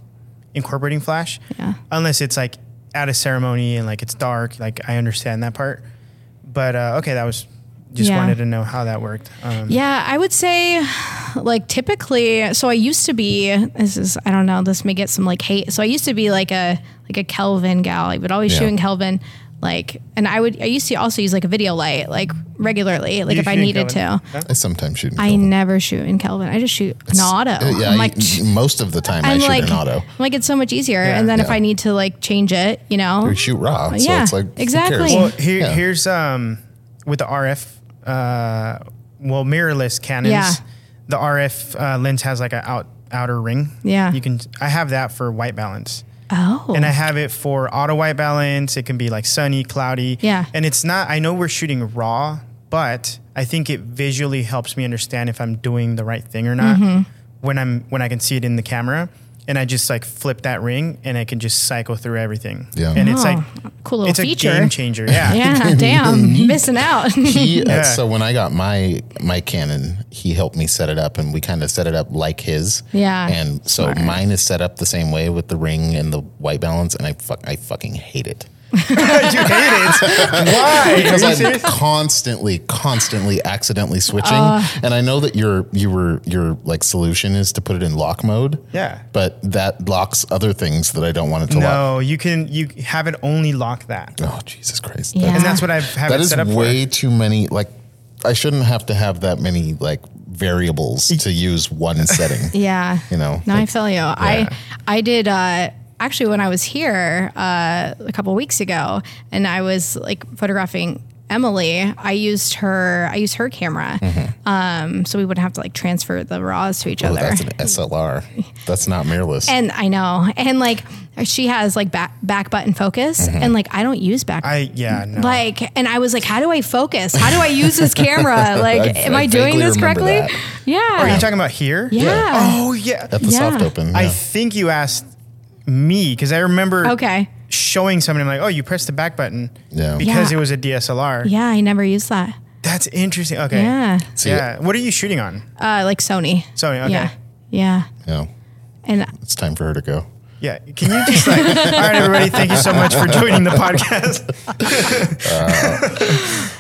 incorporating flash. Yeah. Unless it's like at a ceremony and like it's dark. Like I understand that part. But uh, okay, that was just Yeah. wanted to know how that worked. Um, Yeah, I would say like typically so I used to be this is I don't know, this may get some like hate. So I used to be like a like a Kelvin gal. I would always Yeah. shoot in Kelvin. Like and I would I used to also use like a video light like regularly, like You if I needed Kelvin? to. i sometimes shoot in I Kelvin. never shoot in Kelvin. I just shoot an auto. Uh, yeah I'm like I- most of the time i I'm shoot like, in auto I'm like it's so much easier. Yeah. and then if I need to like change it, you know, we shoot raw so Yeah, it's like who exactly. cares? Well, here, Yeah. here's um with the RF, uh, well mirrorless Canons. Yeah. the RF uh, lens has like a out outer ring. Yeah. You can. I have that for white balance. Oh. and I have it for auto white balance. It can be like sunny, cloudy. Yeah. And it's not, I know we're shooting raw, but I think it visually helps me understand if I'm doing the right thing or not Mm-hmm. when I'm, when I can see it in the camera. And I just like flip that ring and I can just cycle through everything. Yeah. And it's Oh, like, cool little it's feature. a game changer. Yeah. yeah, damn, missing out. He, uh, Yeah. so when I got my my Canon, he helped me set it up, and we kind of set it up like his. Yeah. And so Smart. mine is set up the same way with the ring and the white balance, and I fuck, I fucking hate it you hate it. Why? because I'm serious? constantly, constantly, accidentally switching. Uh. and I know that your you were your like solution is to put it in lock mode. Yeah. But that locks other things that I don't want it to lock. No, you can, you have it only lock that. Oh Jesus Christ! Yeah. And that's what I've have that it is set up way for. too many. Like, I shouldn't have to have that many like variables to use one setting. yeah. You know, No, I feel you. I I did uh actually when I was here uh a couple weeks ago and I was like photographing Emily, I used her I used her camera. Um so we wouldn't have to like transfer the raws to each Oh, other. that's an SLR. That's not mirrorless. and I know. And like she has like back back button focus Mm-hmm. and like I don't use back I, yeah, no. like and I was like, how do I focus? How do I use this camera? Like, I- am I I, doing this correctly? that. Yeah. Are you talking about here? yeah. Oh, yeah. At the Yeah. soft open. Yeah. I think you asked me because I remember Okay. showing somebody. I'm like, oh, you pressed the back button Yeah. because Yeah. it was a DSLR. Yeah, I never used that. That's interesting. Okay. Yeah. See, yeah. What are you shooting on? Uh, like Sony. Sony. Okay. Yeah. Yeah. yeah. And It's time for her to go. Yeah. Can you just like, all right, everybody, thank you so much for joining the podcast.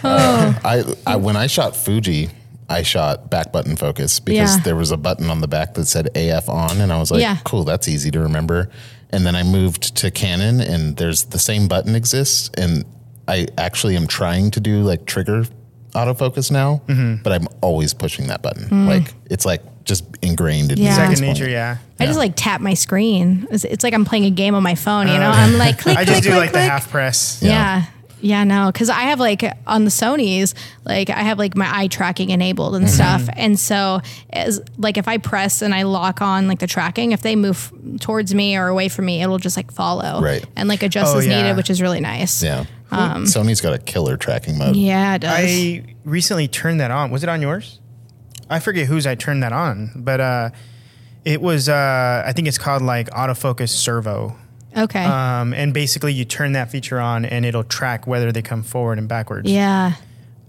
I, I when I shot Fuji, I shot back button focus because Yeah. there was a button on the back that said AF on, and I was like, Yeah. cool, that's easy to remember. And then I moved to Canon, and there's the same button exists, and I actually am trying to do like trigger autofocus now, Mm-hmm. but I'm always pushing that button. Like it's like just ingrained in me. Mm. Yeah. Second nature. Yeah. I just like tap my screen. It's, it's like I'm playing a game on my phone, you know? I'm like, click, I click, just do click, like the half press. Yeah. Yeah, no, because I have like on the Sony's, like I have like my eye tracking enabled and Mm-hmm. stuff. And so, as like if I press and I lock on like the tracking, if they move towards me or away from me, it'll just like follow Right. and like adjust Oh, as yeah. needed, which is really nice. Yeah. Sony's got a killer tracking mode. Um, Yeah, it does. I recently turned that on. Was it on yours? I forget whose I turned that on, but uh, it was. Uh, I think it's called like autofocus servo. Okay. Um, and basically, you turn that feature on, and it'll track whether they come forward and backwards. yeah.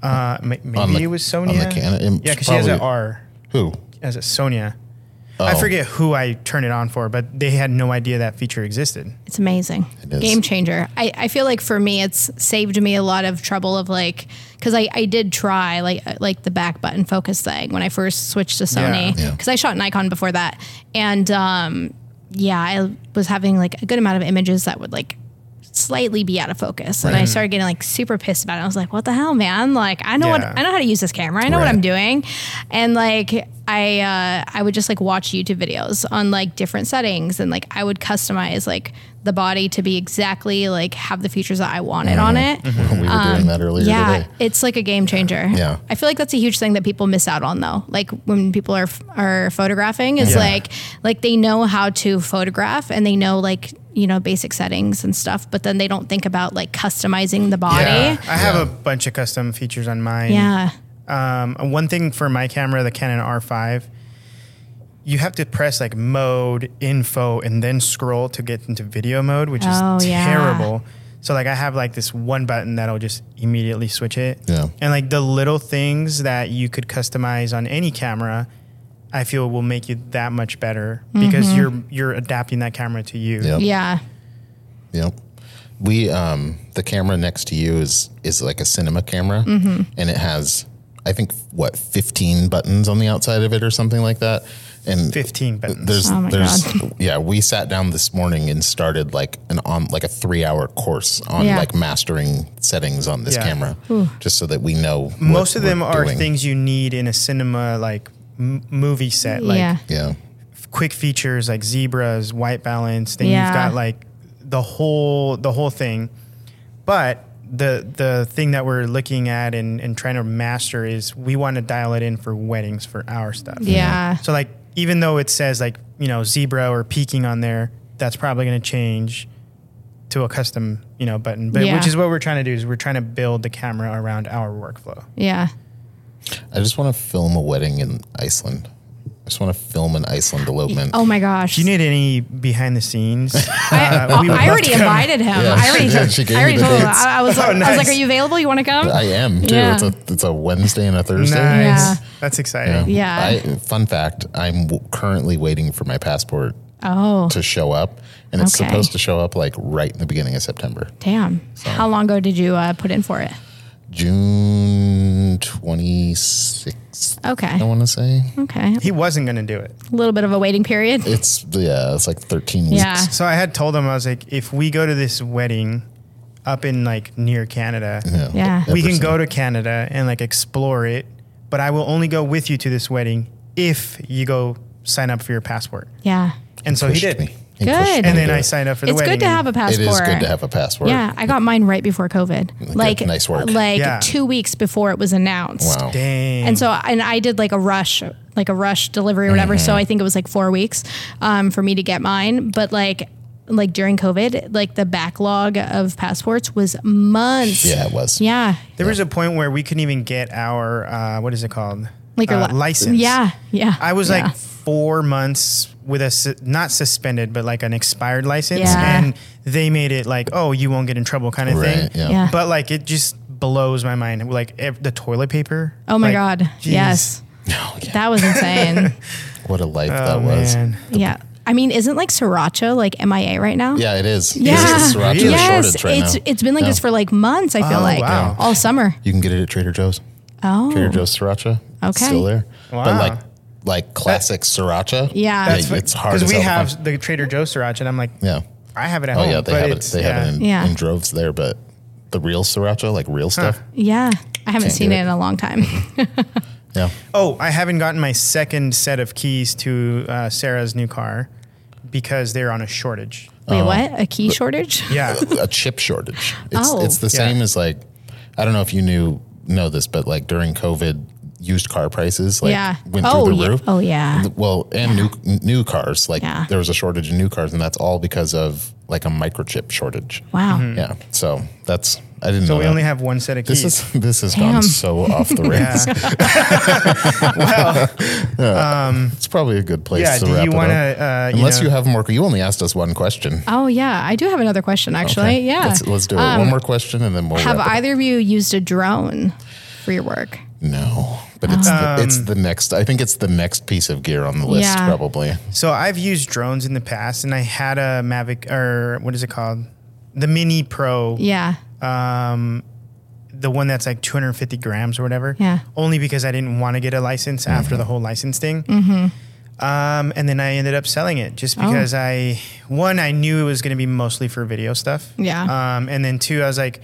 Uh, ma- maybe On the- it was on Sonia. the Canon- yeah, because she has an probably- R Who? as a Sonia. I Oh. forget who I turned it on for, but they had no idea that feature existed. It's amazing. It is. Game changer. I, I feel like for me, it's saved me a lot of trouble of like, because I, I did try like uh, like the back button focus thing when I first switched to Sony. Yeah. Because I shot Nikon before that, and um, yeah, I was having like a good amount of images that would like slightly be out of focus, and I started getting like super pissed about it. I was like, "What the hell, man? Like, I know what I know how to use this camera. I know what I'm doing," and like I uh, I would just like watch YouTube videos on like different settings, and like I would customize like the body to be exactly like have the features that I wanted on it. we were doing that earlier Um, Yeah, today. it's like a game changer. Yeah. I feel like that's a huge thing that people miss out on though. Like when people are are photographing, is Yeah. like like they know how to photograph and they know like you know basic settings and stuff, but then they don't think about like customizing the body. Yeah, I have Yeah. a bunch of custom features on mine. Yeah. Um, one thing for my camera, the Canon R5, you have to press like mode, info, and then scroll to get into video mode, which Oh, is yeah. terrible. So like I have like this one button that'll just immediately switch it. Yeah. And like the little things that you could customize on any camera, I feel will make you that much better because you're you're adapting that camera to you. Yep. Yeah. Yep. We um the camera next to you is is like a cinema camera Mm-hmm. and it has I think what 15 buttons on the outside of it or something like that. And 15 buttons. There's Oh my there's God. yeah, we sat down this morning and started like an on like a 3-hour course on Yeah. like mastering settings on this Yeah. camera just so that we know what Most of them we're are doing. things you need in a cinema like m- movie set. Like yeah. Yeah. quick features like zebras, white balance. Then Yeah. you've got like the whole the whole thing. But the the thing that we're looking at and, and trying to master is we want to dial it in for weddings for our stuff. Yeah. So like even though it says like you know zebra or peaking on there, that's probably going to change to a custom you know button. But Yeah. which is what we're trying to do is we're trying to build the camera around our workflow. Yeah. I just want to film a wedding in Iceland. I just want to film an Iceland elopement. Oh my gosh. If you need any behind the scenes, I, uh, we I already invited him. Yeah, I already, she did. She gave I already me the told him. I, I was, I was like, "Are you available? You want to come?" I am too. Yeah. It's a it's a Wednesday and a Thursday. Nice. Yeah. That's exciting. Yeah. I, fun fact: I'm w- currently waiting for my passport oh, to show up, and it's Okay. supposed to show up like right in the beginning of September, damn! How long ago did you uh, put in for it? June 26th. Okay. I want to say Okay. He wasn't going to do it. A little bit of a waiting period. it's yeah, it's like 13 weeks. Yeah. So I had told him I was like, if we go to this wedding up in like near Canada, Yeah, Yeah. we can go to Canada and like explore it. But I will only go with you to this wedding if you go sign up for your passport. Yeah. And so he Pushed did. me. He Good. And And then I it. signed up for the It's wedding. good to have a passport. It is good to have a passport. Yeah, I got mine right before COVID. Like nice work. Like Yeah. two weeks before it was announced. Wow. Dang. And so, and I did like a rush, like a rush delivery or whatever. So Mm-hmm. I think it was like four weeks um, for me to get mine. But like, like during COVID, like the backlog of passports was months. Yeah, it was. Yeah. there was a point where we couldn't even get our, uh, what is it called? Like your uh, li- license. Yeah. Yeah. I was yeah. like four months with a su- not suspended, but like an expired license, Yeah. and they made it like, oh, you won't get in trouble, kind of Right, thing. yeah. Yeah. But like, it just blows my mind. Like ev- the toilet paper. oh my like, God. geez. Yes. Oh, yeah. That was insane. What a life Oh that was. man. yeah. I mean, isn't like sriracha like MIA right now? Yeah, it is. Yeah. It's a sriracha Yes, shortage right it's now. it's been like Yeah. this for like months. I feel Oh, like wow. all summer. You can get it at Trader Joe's. Oh, Trader Joe's sriracha. It's Okay. still there. But Wow. like like classic sriracha. Yeah. yeah That's it's hard because we hell to have the Trader Joe's sriracha, and I'm like, Yeah. I have it at Oh home. yeah, they but have it. it's- They have it in, Yeah. in droves there, but the real sriracha, like real stuff. yeah. I haven't seen it it. in a long time. Yeah. Oh, I haven't gotten my second set of keys to uh, Sarah's new car because they're on a shortage. Wait, what? A key shortage? Yeah. a chip shortage. It's Oh. it's the Yeah. same as like I don't know if you knew know this, but like during COVID, used car prices like Yeah. went Oh, through the yeah. roof. Oh, yeah. Well, and new new cars like Yeah. there was a shortage of new cars, and that's all because of like a microchip shortage. Wow. Mm-hmm. Yeah. So that's I didn't know So know. we that. only have one set of keys. this is this has Damn. gone so off the rails. well, um, It's probably a good place yeah. to Do wrap you it want up. to? Uh, you Unless know, you have more, you only asked us one question. Oh, yeah. I do have another question, actually. Okay. Yeah. Let's, let's do it. one um, more question and then we'll have wrap it up. either of you used a drone for your work? No, but it's the, it's the next. I think it's the next piece of gear on the list, Yeah. probably. So I've used drones in the past, and I had a Mavic or what is it called? The Mini Pro. Yeah. Um, the one that's like 250 grams or whatever. Yeah. Only because I didn't want to get a license after the whole license thing. Mm-hmm. Um, and then I ended up selling it just Oh. because I one I knew it was going to be mostly for video stuff. Yeah. Um, and then two, I was like,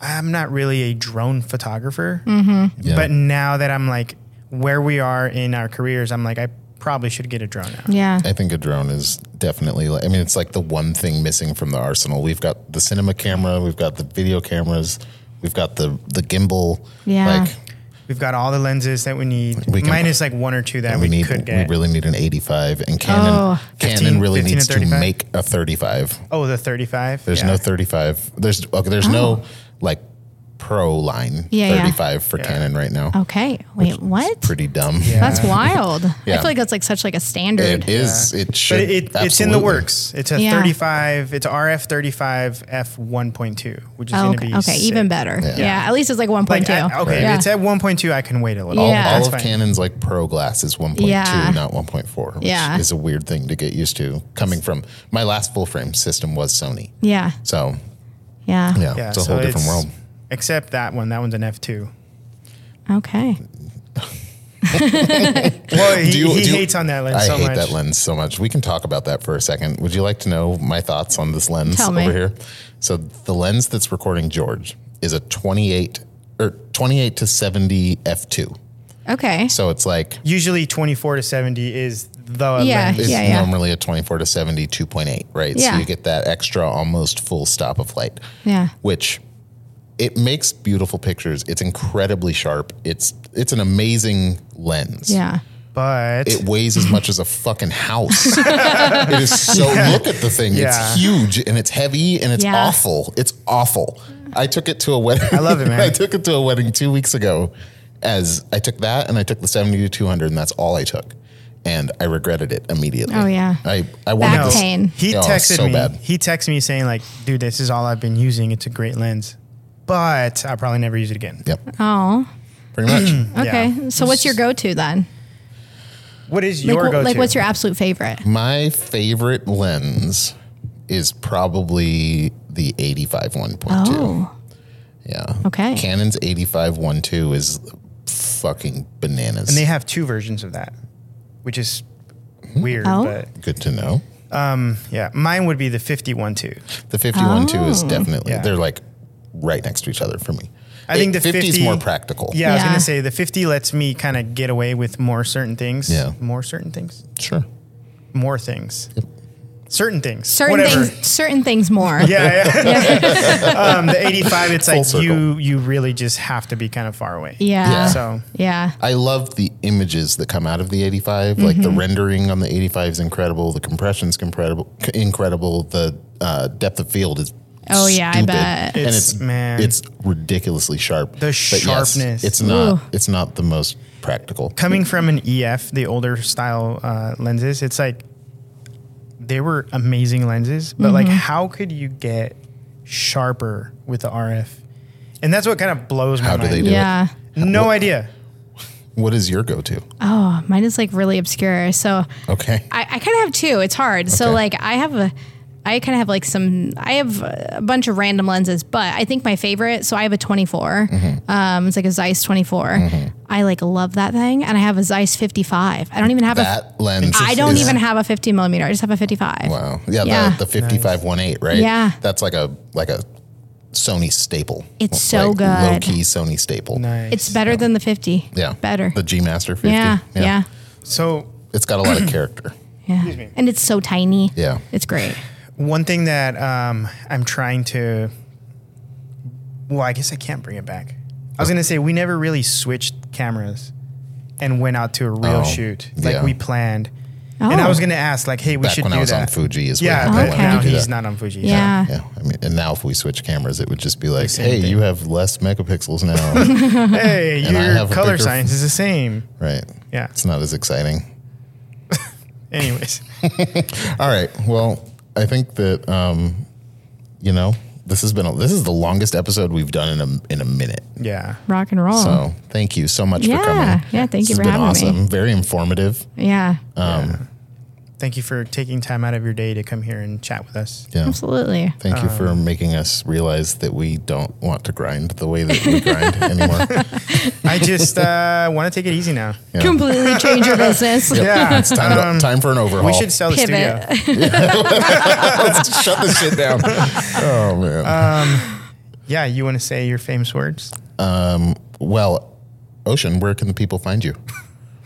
I'm not really a drone photographer. Mm-hmm. Yeah. But now that I'm like where we are in our careers, I'm like I probably should get a drone now. Yeah. I think a drone is definitely. like- I mean, it's like the one thing missing from the arsenal. We've got the cinema camera, we've got the video cameras, we've got the the gimbal. Yeah. Like We've got all the lenses that we need, We can- minus like one or two that we, we need, could we really need an 85, and Canon Oh. Canon 15 really 15 needs to make a 35. oh, the 35. There's Yeah. no 35. There's okay. There's no oh. Like pro line. Yeah, yeah. 35 for Yeah. Canon right now. Okay. Wait, what? Pretty dumb. That's wild. I feel like that's like such like a standard. It is. It should. it, it, it's in the works. It's a Yeah. 35. It's RF 35 f 1.2, which is Oh, going okay. to be okay, sick. even better. Yeah. At least it's like 1.2. Like, I- okay, Yeah. if it's at 1.2, I can wait a little. All, Yeah. all of fine. Canon's like pro glass is 1.2, Yeah. not 1.4, which Yeah. is a weird thing to get used to coming from my last full frame system was Sony. yeah. So Yeah. yeah, Yeah, it's a so whole different world. Except that one. That one's an f2. Okay. Well, he, Do you- he do you- hates on that lens I so hate much. that lens so much. We can talk about that for a second. Would you like to know my thoughts on this lens Tell over me. here? So the lens that's recording George is a 28 or 28 to 70 f2. Okay. So it's like Usually 24 to 70 is the Yeah, lens. it's yeah, yeah. normally a 24 to 70 2.8, right? So you get that extra almost full stop of light. Yeah. which it makes beautiful pictures. It's incredibly sharp. It's it's an amazing lens. Yeah. But It weighs as much as a fucking house. it is so. Look at the thing. Yeah. It's huge and it's heavy and it's Yeah. awful. It's awful. I took it to a wedding. I love it, man. I took it to a wedding two weeks ago. As I took that and I took the seventy to two hundred, and that's all I took, and I regretted it immediately. Oh, yeah. I I wanted Back to- pain. he Oh, texted so me. bad. He texted me saying like, "Dude, this is all I've been using. It's a great lens, but I'll probably never use it again." Yep, Oh. pretty much. Okay. Yeah. So what's your go-to then? What is your wh- go-to? like what's your absolute favorite? My favorite lens is probably the 85 1.2. Oh. Yeah. Okay. Canon's 85 1.2 is fucking bananas. And they have two versions of that, which is weird. Oh. But Good to know. um, yeah, mine would be the 51 too. The 51 2 is Oh. definitely, Yeah. they're like right next to each other for me. I think It- the 50 is more practical. Yeah, I was Yeah. gonna say the 50 lets me kind of get away with more certain things. Yeah. more certain things, Sure. more things, certain things, Certain whatever. things certain things more. Yeah, yeah. um, the 85, it's Full like circle. you you really just have to be kind of far away. Yeah. Yeah. So Yeah. I love the images that come out of the 85. Like Mm-hmm. the rendering on the 85 is incredible. The compression's incredible. Incredible. The uh, depth of field is. Oh, yeah, I stupid. bet. and It's- it's man. it's ridiculously sharp. The But yes, sharpness. it's not. Ooh. It's not the most practical. coming from an EF, the older style uh, lenses, it's like they were amazing lenses, but like Mm-hmm. how could you get sharper with the RF? And that's what kind of blows my How do mind. they do Yeah. No idea. What is your go-to? Oh, mine is like really obscure. So Okay. I, I kind of have two. It's hard. So like I have a, I kind of have like some. I have a bunch of random lenses, but I think my favorite. So I have a 24. Mm-hmm. Um, it's like a Zeiss 24. I like love that thing, and I have a Zeiss 55. I don't even have a. Lens. I don't is- even have a 50 millimeter. I just have a 55. Wow. Yeah. Yeah. The, the 55 1.8, right? Yeah. That's like a like a Sony staple. It's so Like good. Low key Sony staple. Nice. It's better than the 50. Yeah. better. The G Master 50. yeah, yeah, so It's got a lot of character. yeah. And it's so tiny. Yeah. it's great. One thing that um, I'm trying to. Well, I guess I can't bring it back. I was gonna say we never really switched cameras and went out to a real Oh, shoot like yeah. we planned. Oh, And I was gonna ask, like, hey, we Back should when do I was that. on Fuji is yeah, when but I wanted now to do he's that. not on Fuji. Yeah. Yeah, I mean, and now if we switch cameras, it would just be like, same hey, thing. you have less megapixels now, Hey, And I your have a color bigger- science is the same. right? Yeah. It's not as exciting. Anyways, All right. Well, I think that um, you know this has been a, this is the longest episode we've done in a in a minute. yeah. rock and roll. So thank you so much Yeah. for coming. Yeah, thank This you has for been having me. awesome. Very informative. yeah, Thank you for taking time out of your day to come here and chat with us. Yeah. absolutely. Thank you for um, making us realize that we don't want to grind the way that we grind anymore. I just uh, want to take it easy now. Yeah. Completely change your business. Yeah, It's time, to, um, time for an overhaul. we should sell the Pivot. studio. Let's shut this shit down. Oh man. Um, yeah, you want to say your famous words? well, Oshen, where can the people find you?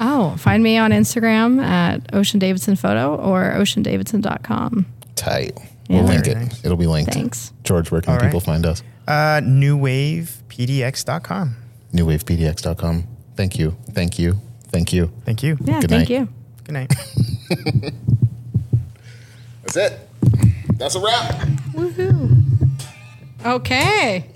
Oh, find me on Instagram at Oshen Davidson Photo or oshendavidson.com. Tight. Yeah. We'll link Very it. nice. It'll be linked. Thanks. George, where can All the people right. find us? Uh, newwavepdx.com. Newwavepdx.com. Thank you. Thank you. Thank you. Thank you. Yeah, Good thank night. you. Good night. That's it. That's a wrap. Woohoo. Okay.